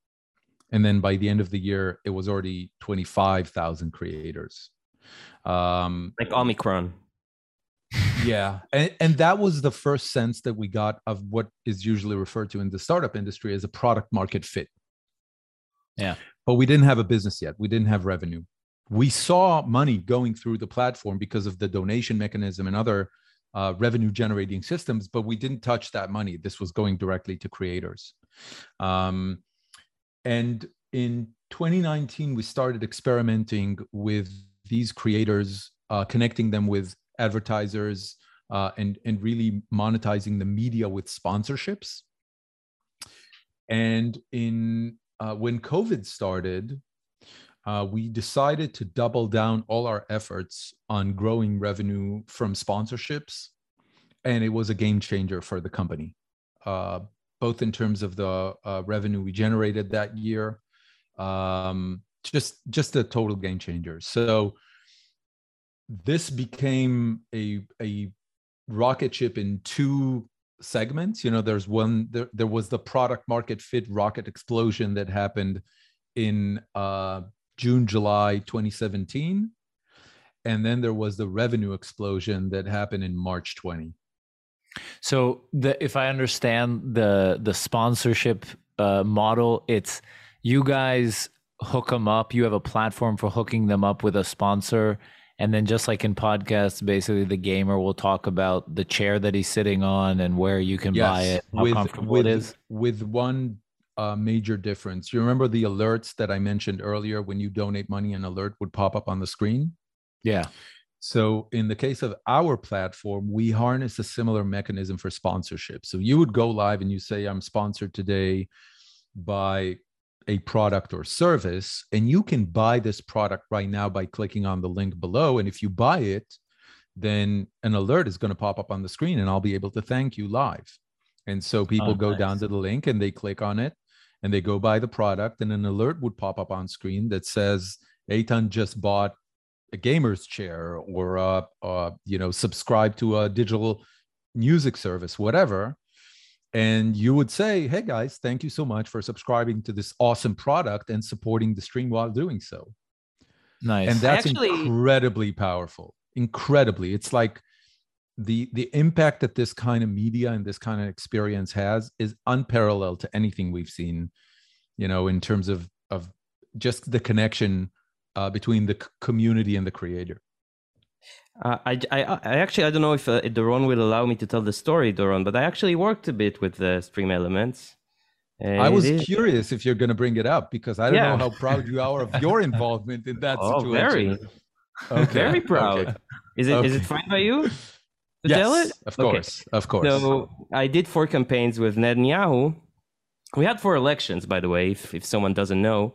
[SPEAKER 2] And then by the end of the year, it was already 25,000 creators. Um,
[SPEAKER 3] like Omicron.
[SPEAKER 2] yeah. And, and that was the first sense that we got of what is usually referred to in the startup industry as a product market fit.
[SPEAKER 1] Yeah.
[SPEAKER 2] But we didn't have a business yet, we didn't have revenue. We saw money going through the platform because of the donation mechanism and other uh, revenue generating systems, but we didn't touch that money. This was going directly to creators. Um, and in 2019, we started experimenting with these creators, uh, connecting them with advertisers, uh, and and really monetizing the media with sponsorships. And in uh, when COVID started, uh, we decided to double down all our efforts on growing revenue from sponsorships, and it was a game changer for the company, uh, both in terms of the uh, revenue we generated that year Um, just just a total game changer. So this became a a rocket ship in two segments. You know, there's one there, there was the product market fit rocket explosion that happened in uh, June, July 2017. And then there was the revenue explosion that happened in March 20.
[SPEAKER 1] So the if I understand the the sponsorship uh, model, it's you guys hook them up. You have a platform for hooking them up with a sponsor, and then just like in podcasts, basically the gamer will talk about the chair that he's sitting on and where you can
[SPEAKER 2] Yes,
[SPEAKER 1] buy it, how
[SPEAKER 2] with
[SPEAKER 1] comfortable
[SPEAKER 2] with
[SPEAKER 1] it is.
[SPEAKER 2] with one uh, major difference. You remember the alerts that I mentioned earlier? When you donate money, an alert would pop up on the screen.
[SPEAKER 1] Yeah.
[SPEAKER 2] So, in the case of our platform, we harness a similar mechanism for sponsorship. So, you would go live and you say, I'm sponsored today by a product or service, and you can buy this product right now by clicking on the link below. And if you buy it, then an alert is going to pop up on the screen and I'll be able to thank you live. And so people
[SPEAKER 1] Oh,
[SPEAKER 2] go down to the link and they click on it and they go buy the product, and an alert would pop up on screen that says, Eitan just bought a gamer's chair or uh, uh, you know subscribe to a digital music service whatever and you would say hey guys thank you so much for subscribing to this awesome product and supporting the stream while doing so.
[SPEAKER 1] Nice.
[SPEAKER 2] and that's
[SPEAKER 3] actually-
[SPEAKER 2] incredibly powerful. Incredibly. It's like the the impact that this kind of media and this kind of experience has is unparalleled to anything we've seen you know in terms of of just the connection uh, between the community and the creator
[SPEAKER 3] Uh, I, I, I actually I don't know if uh, Doron will allow me to tell the story, Doron, but I actually worked a bit with the Stream Elements.
[SPEAKER 2] I was curious if you're going to bring it up because I don't
[SPEAKER 3] Yeah.
[SPEAKER 2] know how proud you are of your involvement in that
[SPEAKER 3] Oh,
[SPEAKER 2] situation.
[SPEAKER 3] very,
[SPEAKER 2] Okay,
[SPEAKER 3] very proud.
[SPEAKER 2] okay.
[SPEAKER 3] Is it is it
[SPEAKER 2] Okay.
[SPEAKER 3] fine by you? To
[SPEAKER 2] Yes,
[SPEAKER 3] tell it?
[SPEAKER 2] of
[SPEAKER 3] Okay.
[SPEAKER 2] course, of course.
[SPEAKER 3] So I did four campaigns with Netanyahu. We had four elections, by the way, if, if someone doesn't know,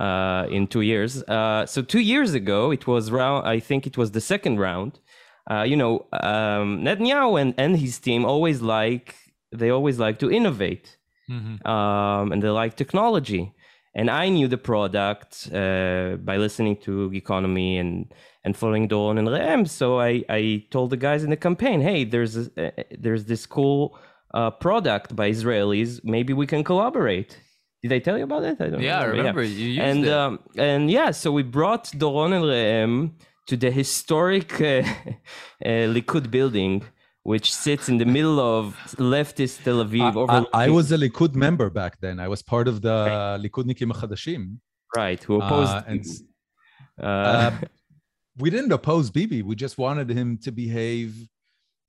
[SPEAKER 3] uh, in two years. Uh, so two years ago, it was round. I think it was the second round. Uh, you know, um, Netanyahu and, and his team always like they always like to innovate, um, and they like technology. And I knew the product uh, by listening to Geekonomy and and following Doron and Ram. So I, I told the guys in the campaign, hey, there's a, there's this cool uh, product by Israelis. Maybe we can collaborate. Did I tell you about it? I don't
[SPEAKER 1] yeah, I
[SPEAKER 3] remember.
[SPEAKER 1] remember you used
[SPEAKER 3] and
[SPEAKER 1] it.
[SPEAKER 3] um, and yeah, so we brought Doron and Ram to the historic uh, uh, Likud building, which sits in the middle of leftist Tel Aviv.
[SPEAKER 2] I, I, I was a Likud member back then. I was part of the Likudnikim Chadashim.
[SPEAKER 3] right who opposed.
[SPEAKER 2] Uh, and
[SPEAKER 3] uh,
[SPEAKER 2] Uh, we didn't oppose Bibi. We just wanted him to behave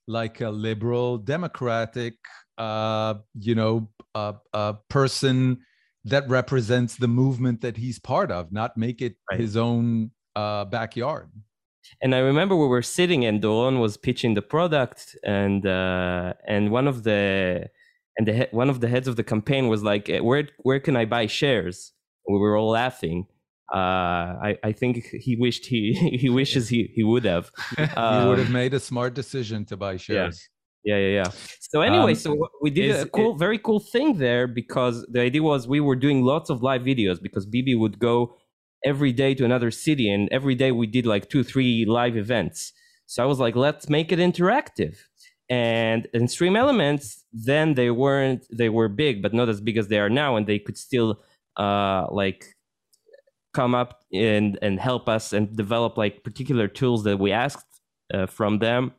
[SPEAKER 2] like a liberal, democratic, uh, you know, uh, uh, person that represents the movement that he's part of, not make it
[SPEAKER 3] Right.
[SPEAKER 2] his own uh, backyard.
[SPEAKER 3] and I remember we were sitting and Doron was pitching the product, and uh, and one of the and the one of the heads of the campaign was like, "Eh, "Where where can I buy shares?" We were all laughing. Uh, I I think he wished he he wishes he he would have.
[SPEAKER 2] he would have
[SPEAKER 3] Um,
[SPEAKER 2] made a smart decision to buy shares.
[SPEAKER 3] Yeah, yeah, yeah. So anyway,
[SPEAKER 1] Um,
[SPEAKER 3] so we did
[SPEAKER 1] is
[SPEAKER 3] a cool, very cool thing there because the idea was we were doing lots of live videos because Bibi would go every day to another city, and every day we did like two, three live events. So I was like, let's make it interactive. And in Stream Elements, then they weren't, they were big, but not as big as they are now, and they could still uh, like come up and and help us and develop like particular tools that we asked uh, from them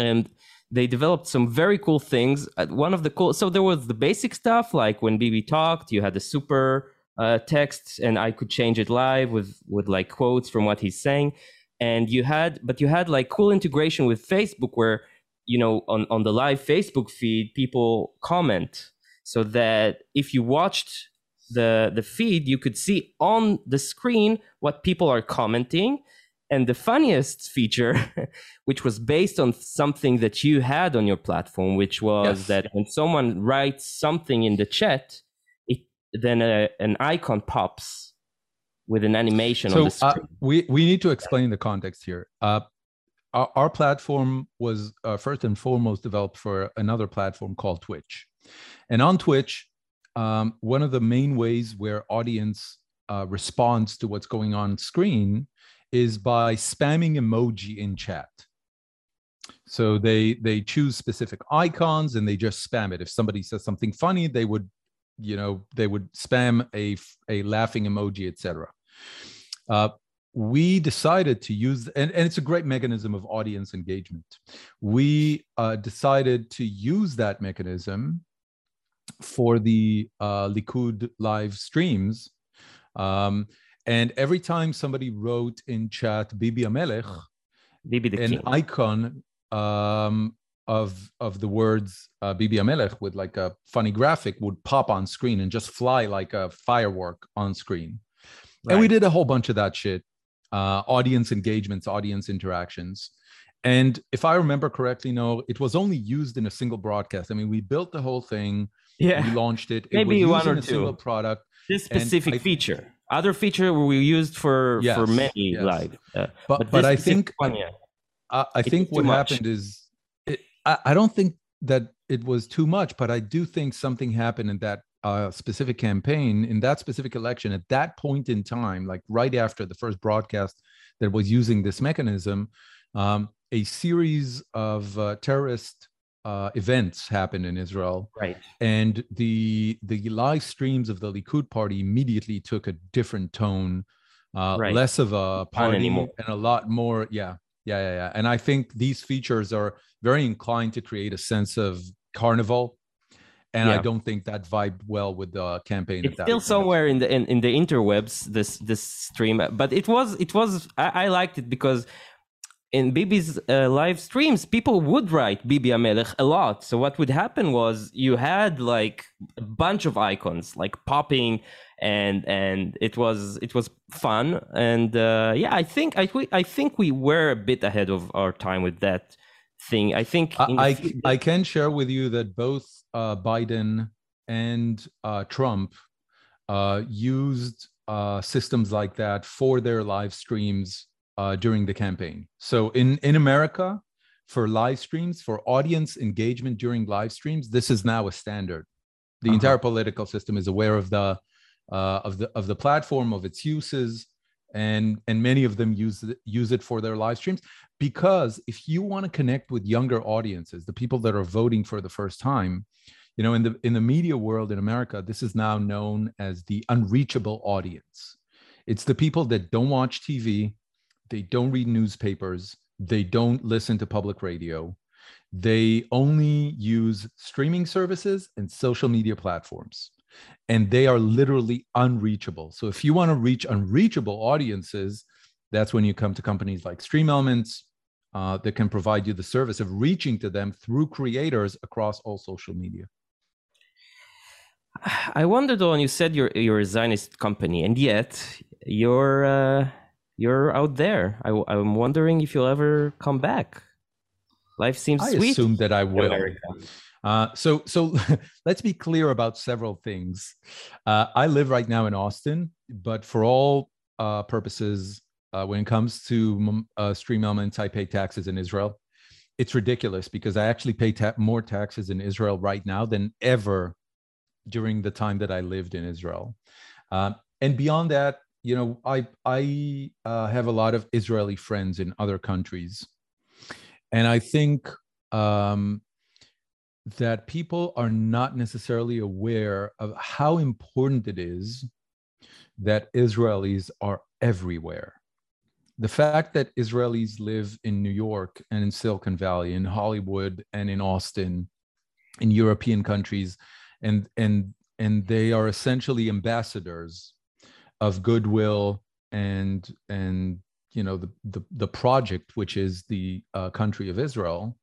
[SPEAKER 3] and they developed some very cool things. Uh, one of the cool so there was the basic stuff like when bb talked you had the super uh, text and i could change it live with with like quotes from what he's saying. And you had but you had like cool integration with facebook where you know on on the live facebook feed people comment so that if you watched the the feed you could see on the screen what people are commenting and the funniest feature which was based on something that you had on your platform which was
[SPEAKER 2] Yes.
[SPEAKER 3] that when someone writes something in the chat it then a, an icon pops with an animation on
[SPEAKER 2] So
[SPEAKER 3] the
[SPEAKER 2] uh, we we need to explain the context here. Uh, our, our platform was uh, first and foremost developed for another platform called Twitch, and on Twitch, um, one of the main ways where audience uh, responds to what's going on screen is by spamming emoji in chat. So they they choose specific icons and they just spam it. If somebody says something funny, they would, you know, they would spam a a laughing emoji, etc. Uh, we decided to use, and, and it's a great mechanism of audience engagement. We uh, decided to use that mechanism for the uh, Likud live streams. Um, and every time somebody wrote in chat Bibi Amelech,
[SPEAKER 3] Bibi the
[SPEAKER 2] an
[SPEAKER 3] king.
[SPEAKER 2] icon um, of of the words uh, Bibi Amelech with like a funny graphic would pop on screen and just fly like a firework on screen. And we did a whole bunch of that shit, uh, audience engagements, audience interactions. And if I remember correctly, no, it was only used in a single broadcast. I mean, we built the whole thing,
[SPEAKER 3] Yeah.
[SPEAKER 2] we launched it. It
[SPEAKER 3] Maybe
[SPEAKER 2] was
[SPEAKER 3] one or
[SPEAKER 2] a single
[SPEAKER 3] two.
[SPEAKER 2] product.
[SPEAKER 3] this specific
[SPEAKER 2] I-
[SPEAKER 3] feature. Other feature we used for for many
[SPEAKER 2] yes.
[SPEAKER 3] live. Uh,
[SPEAKER 2] But but,
[SPEAKER 3] this
[SPEAKER 2] I think
[SPEAKER 3] one, yeah.
[SPEAKER 2] I, I think what happened is it, I, I don't think that it was too much, but I do think something happened in that uh, specific campaign, in that specific election, at that point in time, like right after the first broadcast that was using this mechanism, um, a series of uh, terrorist uh, events happened in Israel,
[SPEAKER 3] right.
[SPEAKER 2] and the the live streams of the Likud party immediately took a different tone, uh,
[SPEAKER 3] Right.
[SPEAKER 2] less of a party and a lot more. Yeah, yeah, yeah, yeah. And I think these features are very inclined to create a sense of carnival, and I don't think that vibed well with the campaign.
[SPEAKER 3] It's
[SPEAKER 2] that
[SPEAKER 3] still somewhere in the in, in the interwebs. This this stream, but it was it was I, I liked it because in Bibi's uh, live streams, people would write Bibi Amelech a lot. So what would happen was you had like a bunch of icons like popping, and and it was it was fun. And uh, yeah, I think I I think we were a bit ahead of our time with that thing. I think
[SPEAKER 2] I, I, I can share with you that both uh, Biden and uh, Trump uh, used uh, systems like that for their live streams uh, during the campaign. So in, in America, for live streams, for audience engagement during live streams, this is now a standard. The
[SPEAKER 3] Uh-huh.
[SPEAKER 2] entire political system is aware of the uh, of the of the platform, of its uses, and and many of them use it, use it for their live streams because if you want to connect with younger audiences the people that are voting for the first time you know in the in the media world in america this is now known as the unreachable audience it's the people that don't watch tv they don't read newspapers. They don't listen to public radio. They only use streaming services and social media platforms. And they are literally unreachable. So if you want to reach unreachable audiences that's when you come to companies like stream elements uh, that can provide you the service of reaching to them through creators across all social media.
[SPEAKER 3] I wonder though, when you said you're you're a Zionist company, and yet you're uh, you're out there. I, am wondering if you'll ever come back. Life seems
[SPEAKER 2] I
[SPEAKER 3] sweet.
[SPEAKER 2] assume that I will. Uh, so, so let's be clear about several things. Uh, I live right now in Austin, but for all uh, purposes, uh, when it comes to mm, uh, stream elements, I pay taxes in Israel. It's ridiculous because I actually pay ta- more taxes in Israel right now than ever during the time that I lived in Israel. Um, and beyond that, you know, I I uh, have a lot of Israeli friends in other countries, and I think um, that people are not necessarily aware of how important it is that Israelis are everywhere. The fact that Israelis live in New York and in Silicon Valley, in Hollywood and in Austin, in European countries, and and and they are essentially ambassadors of goodwill and and you know the the, the project which is the uh, country of Israel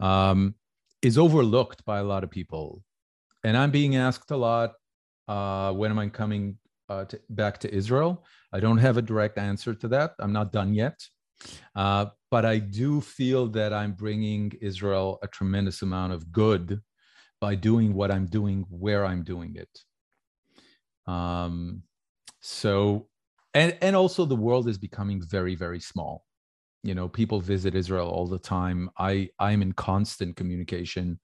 [SPEAKER 2] um, is overlooked by a lot of people, and I'm being asked a lot uh, when am I coming uh, to, back to Israel? I don't have a direct answer to that. I'm not done yet. Uh, but I do feel that I'm bringing Israel a tremendous amount of good by doing what I'm doing where I'm doing it. Um, so, and, and also the world is becoming very, very small. You know, people visit Israel all the time. I, I'm in constant communication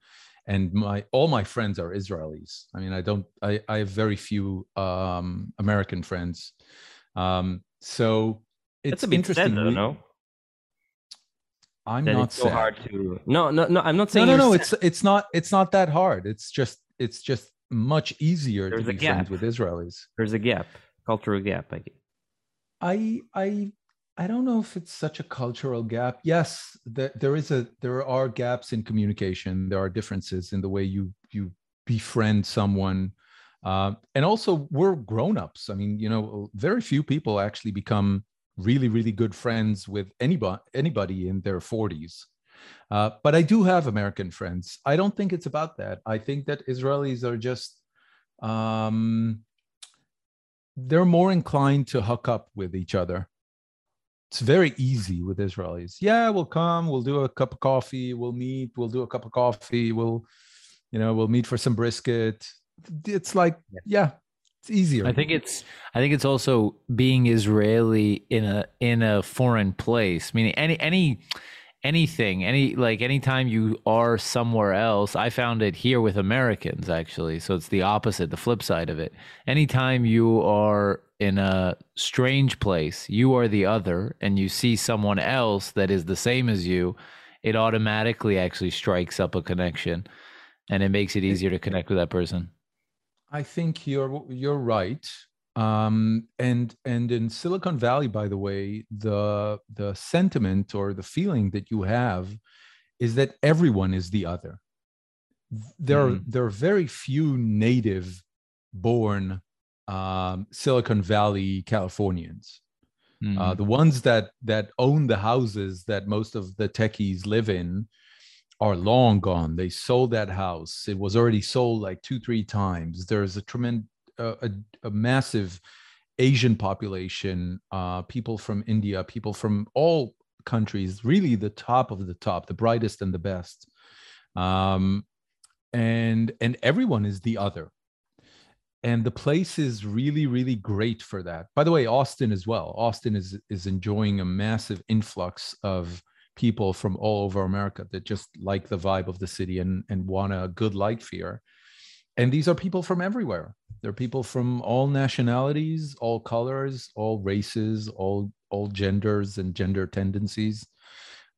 [SPEAKER 2] and my all my friends are Israelis. I mean, I don't. I, I have very few um, American friends. Um, so it's interesting.
[SPEAKER 3] sad, though, no?
[SPEAKER 2] I'm
[SPEAKER 3] That
[SPEAKER 2] not
[SPEAKER 3] so
[SPEAKER 2] sad.
[SPEAKER 3] hard to. No, no, no. I'm not
[SPEAKER 2] No,
[SPEAKER 3] saying.
[SPEAKER 2] no, no.
[SPEAKER 3] sad.
[SPEAKER 2] It's it's not it's not that hard. It's just it's just much easier
[SPEAKER 3] There's
[SPEAKER 2] to be friends with Israelis.
[SPEAKER 3] There's a gap, cultural gap. I guess.
[SPEAKER 2] I I I don't know if it's such a cultural gap. Yes, there, there is a there are gaps in communication. There are differences in the way you you befriend someone, uh, and also we're grown ups. I mean, you know, very few people actually become really really good friends with anybody anybody in their forties. Uh, but I do have American friends. I don't think it's about that. I think that Israelis are just um, they're more inclined to hook up with each other. It's very easy with Israelis. Yeah, we'll come, we'll do a cup of coffee, we'll meet, we'll do a cup of coffee, we'll, you know, we'll meet for some brisket. It's like, yeah, it's easier.
[SPEAKER 1] I think it's I think it's also being Israeli in a in a foreign place. Meaning any any anything, any like anytime you are somewhere else, I found it here with Americans actually. So it's the opposite, the flip side of it. Anytime you are in a strange place, you are the other and you see someone else that is the same as you, it automatically actually strikes up a connection and it makes it easier to connect with that person.
[SPEAKER 2] I think you're you're right. Um, and and in Silicon Valley, by the way, the the sentiment or the feeling that you have is that everyone is the other. There are
[SPEAKER 1] Mhm.
[SPEAKER 2] there are very few native born um, Silicon Valley Californians. Uh,
[SPEAKER 1] Mm.
[SPEAKER 2] the ones that that own the houses that most of the techies live in are long gone. They sold that house. It was already sold like two, three times. There's a tremendous, a, a massive Asian population, uh, people from India, people from all countries, really the top of the top, the brightest and the best. Um, and and everyone is the other. And the place is really really great for that. By the way austin as well. Austin is is enjoying a massive influx of people from all over america that just like the vibe of the city and and want a good life here. And these are people from everywhere they're people from all nationalities all colors all races all all genders and gender tendencies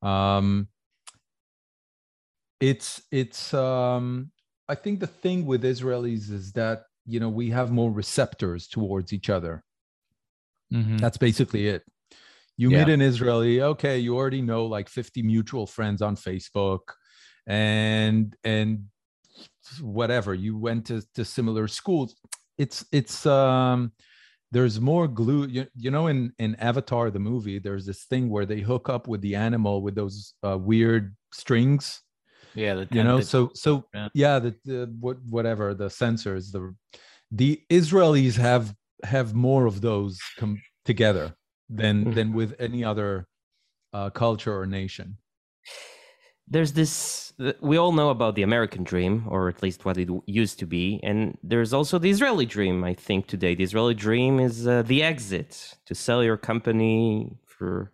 [SPEAKER 2] um it's it's um i think the thing with israelis is that you know we have more receptors towards each other
[SPEAKER 1] Mhm.
[SPEAKER 2] that's basically it you
[SPEAKER 1] Yeah.
[SPEAKER 2] meet an israeli okay you already know like 50 mutual friends on facebook and and whatever you went to, to similar schools it's it's um there's more glue you, you know in in avatar the movie there's this thing where they hook up with the animal with those uh, weird strings
[SPEAKER 1] Yeah, the
[SPEAKER 2] you know so so
[SPEAKER 1] Yeah.
[SPEAKER 2] yeah the, the what whatever the sensors the the israelis have have more of those come together than
[SPEAKER 3] Mhm.
[SPEAKER 2] than with any other uh, culture or nation
[SPEAKER 3] there's this we all know about the american dream or at least what it used to be and there's also the israeli dream i think today. The israeli dream is uh, the exit to sell your company for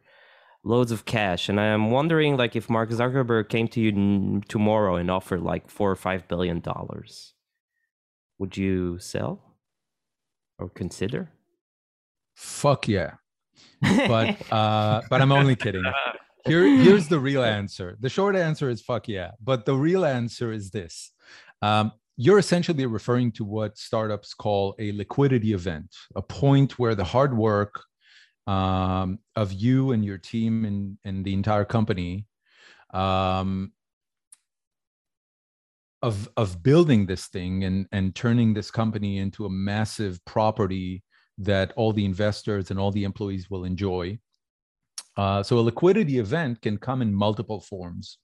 [SPEAKER 3] loads of cash. And i'm wondering like if mark zuckerberg came to you n- tomorrow and offered like four or five billion dollars would you sell or consider?
[SPEAKER 2] Fuck yeah. But uh but i'm only kidding here here's the real answer the short answer is fuck yeah but the real answer is this um, you're essentially referring to what startups call a liquidity event a point where the hard work um, of you and your team and, and the entire company um, of of building this thing and and turning this company into a massive property that all the investors and all the employees will enjoy. Uh, so a liquidity event can come in multiple forms.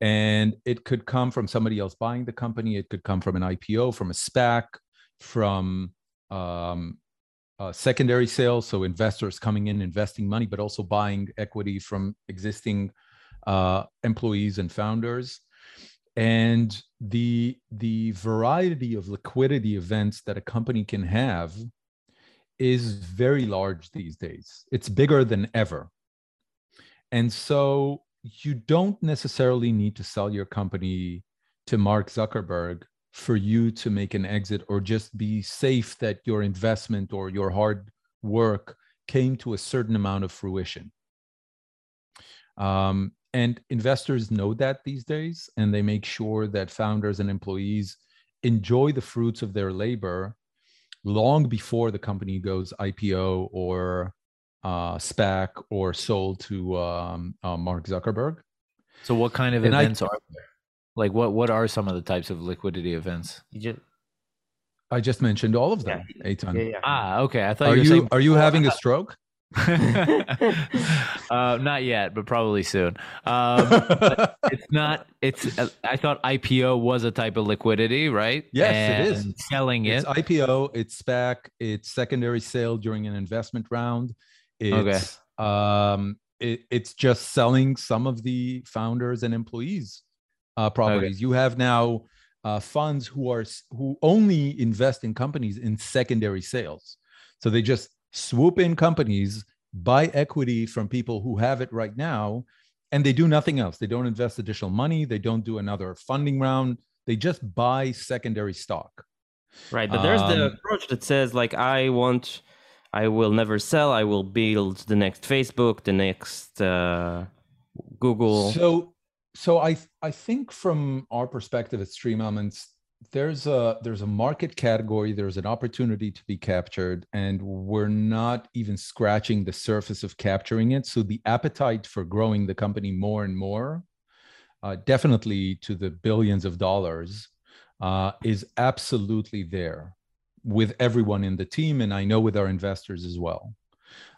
[SPEAKER 2] And it could come from somebody else buying the company. It could come from an IPO, from a SPAC, from um, uh, secondary sales. So investors coming in, investing money, but also buying equity from existing uh, employees and founders. And the the variety of liquidity events that a company can have is very large these days. It's bigger than ever. And so you don't necessarily need to sell your company to Mark Zuckerberg for you to make an exit or just be safe that your investment or your hard work came to a certain amount of fruition. Um, and investors know that these days, and they make sure that founders and employees enjoy the fruits of their labor long before the company goes IPO or uh, SPAC or sold to um, uh, Mark Zuckerberg.
[SPEAKER 1] So, what kind of
[SPEAKER 2] And I-
[SPEAKER 1] events are there? Like, what what are some of the types of liquidity events?
[SPEAKER 3] You just,
[SPEAKER 2] I just mentioned all of them, Eitan.
[SPEAKER 3] yeah, yeah.
[SPEAKER 1] Ah, okay. I thought
[SPEAKER 2] Are
[SPEAKER 1] you
[SPEAKER 2] you
[SPEAKER 1] saying
[SPEAKER 2] are you having a stroke?
[SPEAKER 1] uh, not yet, but probably soon. Um, but it's not. It's. Uh, I thought IPO was a type of liquidity, right?
[SPEAKER 2] Yes, it is.
[SPEAKER 1] And Selling it.
[SPEAKER 2] It's IPO, it's SPAC, it's secondary sale during an investment round.
[SPEAKER 1] Okay.
[SPEAKER 2] It's um it, it's just selling some of the founders and employees uh properties. You have now uh funds who are who only invest in companies in secondary sales. So they just swoop in companies, buy equity from people who have it right now, and they do nothing else. They don't invest additional money, they don't do another funding round. They just buy secondary stock.
[SPEAKER 3] Right, but there's the
[SPEAKER 2] Um,
[SPEAKER 3] approach that says like I want, I will never sell. I will build the next Facebook, the next uh, Google.
[SPEAKER 2] So, so I I think from our perspective at Stream Elements, there's a there's a market category, there's an opportunity to be captured, and we're not even scratching the surface of capturing it. So the appetite for growing the company more and more, uh, definitely to the billions of dollars, uh, is absolutely there with everyone in the team, and I know with our investors as well.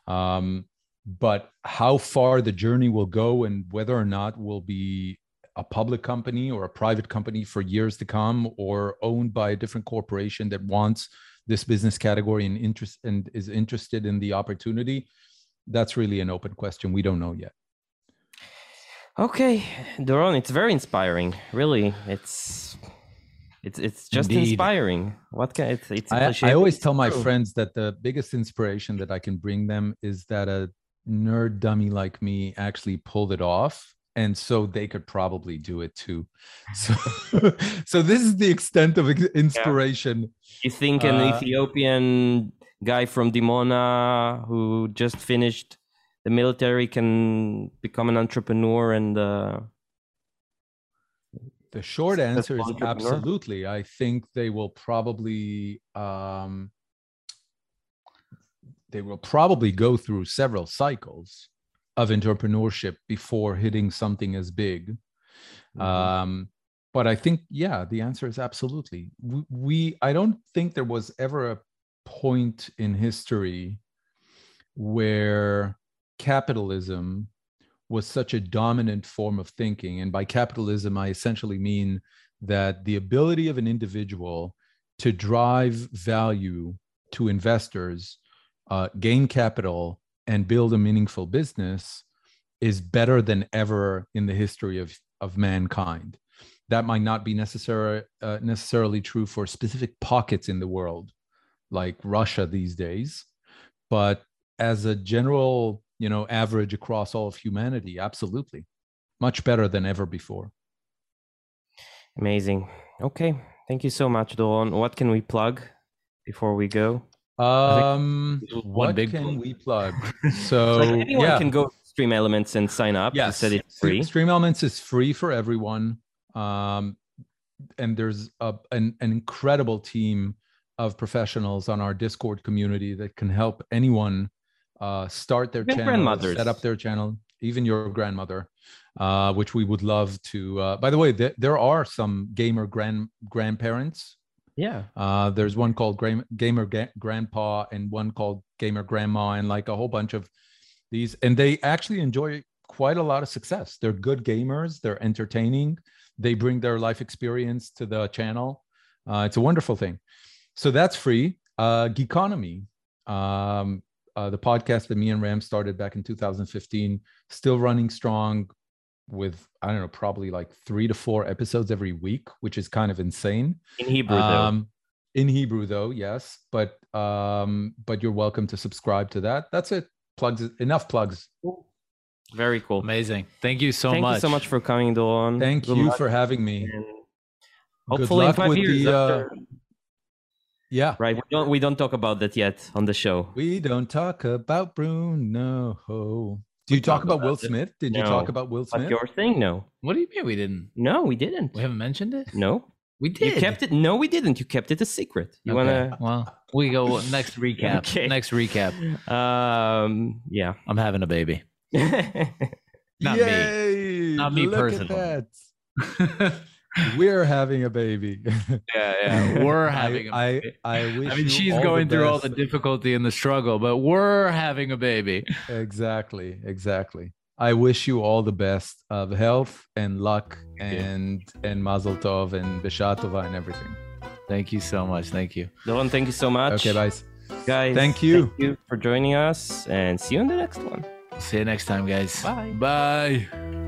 [SPEAKER 2] Um, but how far the journey will go and whether or not we'll be a public company or a private company for years to come or owned by a different corporation that wants this business category and interest and is interested in the opportunity that's really an open question we don't know yet
[SPEAKER 3] Okay, Doron, it's very inspiring. Really, it's it's it's just
[SPEAKER 1] Indeed.
[SPEAKER 3] inspiring. What can it's it's
[SPEAKER 2] I, I always tell my friends that the biggest inspiration that i can bring them is that a nerd dummy like me actually pulled it off and so they could probably do it too. So so this is the extent of inspiration
[SPEAKER 3] You think an
[SPEAKER 2] Uh,
[SPEAKER 3] Ethiopian guy from Dimona who just finished the military can become an entrepreneur and uh,
[SPEAKER 2] The short answer is absolutely. I think they will probably um, they will probably go through several cycles of entrepreneurship before hitting something as big. Um, but I think, yeah, the answer is absolutely. We, we, I don't think there was ever a point in history where capitalism was such a dominant form of thinking. And by capitalism, I essentially mean that the ability of an individual to drive value to investors, uh, gain capital, and build a meaningful business is better than ever in the history of, of mankind. That might not be necessary, uh, necessarily true for specific pockets in the world, like Russia these days, but as a general, you know, average across all of humanity, absolutely, much better than ever before.
[SPEAKER 3] amazing. Okay, thank you so much, Doron. What can we plug before we go?
[SPEAKER 2] Um,
[SPEAKER 1] one
[SPEAKER 2] what
[SPEAKER 1] big
[SPEAKER 2] can
[SPEAKER 1] plug.
[SPEAKER 2] we plug? So
[SPEAKER 3] like anyone
[SPEAKER 2] yeah,
[SPEAKER 3] can go Stream Elements and sign up. You
[SPEAKER 2] yes,
[SPEAKER 3] said it's
[SPEAKER 2] Stream-
[SPEAKER 3] free.
[SPEAKER 2] Stream Elements is free for everyone, um, and there's a, an, an incredible team of professionals on our Discord community that can help anyone uh, start their
[SPEAKER 3] Even
[SPEAKER 2] channel, set up their channel, even your grandmother, uh, which we would love to. Uh, by the way, there, there are some gamer grand grandparents
[SPEAKER 3] Yeah.
[SPEAKER 2] uh, there's one called Gamer Ga- Grandpa and one called Gamer Grandma, and like a whole bunch of these. And they actually enjoy quite a lot of success. They're good gamers, they're entertaining, they bring their life experience to the channel. Uh, it's a wonderful thing. So that's free. Uh, Geekonomy, um, uh, the podcast that me and Ram started back in 2015, still running strong with, I don't know, probably like three to four episodes every week, which is kind of insane
[SPEAKER 3] In Hebrew, though.
[SPEAKER 2] um in hebrew though yes but um but you're welcome to subscribe to that that's it plugs enough plugs
[SPEAKER 3] Very cool.
[SPEAKER 1] Amazing. Thank you so
[SPEAKER 3] Thank
[SPEAKER 1] much.
[SPEAKER 3] you so much for coming, Doron.
[SPEAKER 2] thank
[SPEAKER 3] Good
[SPEAKER 2] you
[SPEAKER 3] luck
[SPEAKER 2] for having me
[SPEAKER 3] and Hopefully in
[SPEAKER 2] luck
[SPEAKER 3] five
[SPEAKER 2] with
[SPEAKER 3] years.
[SPEAKER 2] the, uh, Yeah.
[SPEAKER 3] Right. We don't we don't talk about that yet on the show.
[SPEAKER 2] We don't talk about Bruno. Do you talk
[SPEAKER 1] talk
[SPEAKER 2] about
[SPEAKER 1] about
[SPEAKER 2] Will. Smith? Did you talk about Will
[SPEAKER 3] But
[SPEAKER 2] Smith?
[SPEAKER 3] your thing, no.
[SPEAKER 1] What do you mean we didn't?
[SPEAKER 3] No, we didn't.
[SPEAKER 1] We haven't mentioned it.
[SPEAKER 3] No.
[SPEAKER 1] We did.
[SPEAKER 3] You kept it. No, we didn't. You kept it a secret. You
[SPEAKER 1] Okay,
[SPEAKER 3] wanna?
[SPEAKER 1] Well, we go next recap.
[SPEAKER 3] Okay.
[SPEAKER 1] Next recap.
[SPEAKER 3] Um. Yeah.
[SPEAKER 1] I'm having a baby. Not me. Not me
[SPEAKER 2] Look
[SPEAKER 1] personally.
[SPEAKER 2] At that. We're having a baby.
[SPEAKER 1] Yeah, yeah. We're having. a
[SPEAKER 2] I,
[SPEAKER 1] baby.
[SPEAKER 2] I, I wish
[SPEAKER 1] I mean, she's going through all the difficulty and the struggle, but we're having a baby.
[SPEAKER 2] Exactly, exactly. I wish you all the best of health and luck and and Mazel Tov and Beshatova and everything.
[SPEAKER 1] Thank you so much. Thank you.
[SPEAKER 3] Doron, thank you so much.
[SPEAKER 2] Okay, bye.
[SPEAKER 3] guys.
[SPEAKER 2] Thank you.
[SPEAKER 3] Thank you for joining us, and see you in the next one.
[SPEAKER 1] See you next time, guys.
[SPEAKER 3] Bye.
[SPEAKER 1] Bye.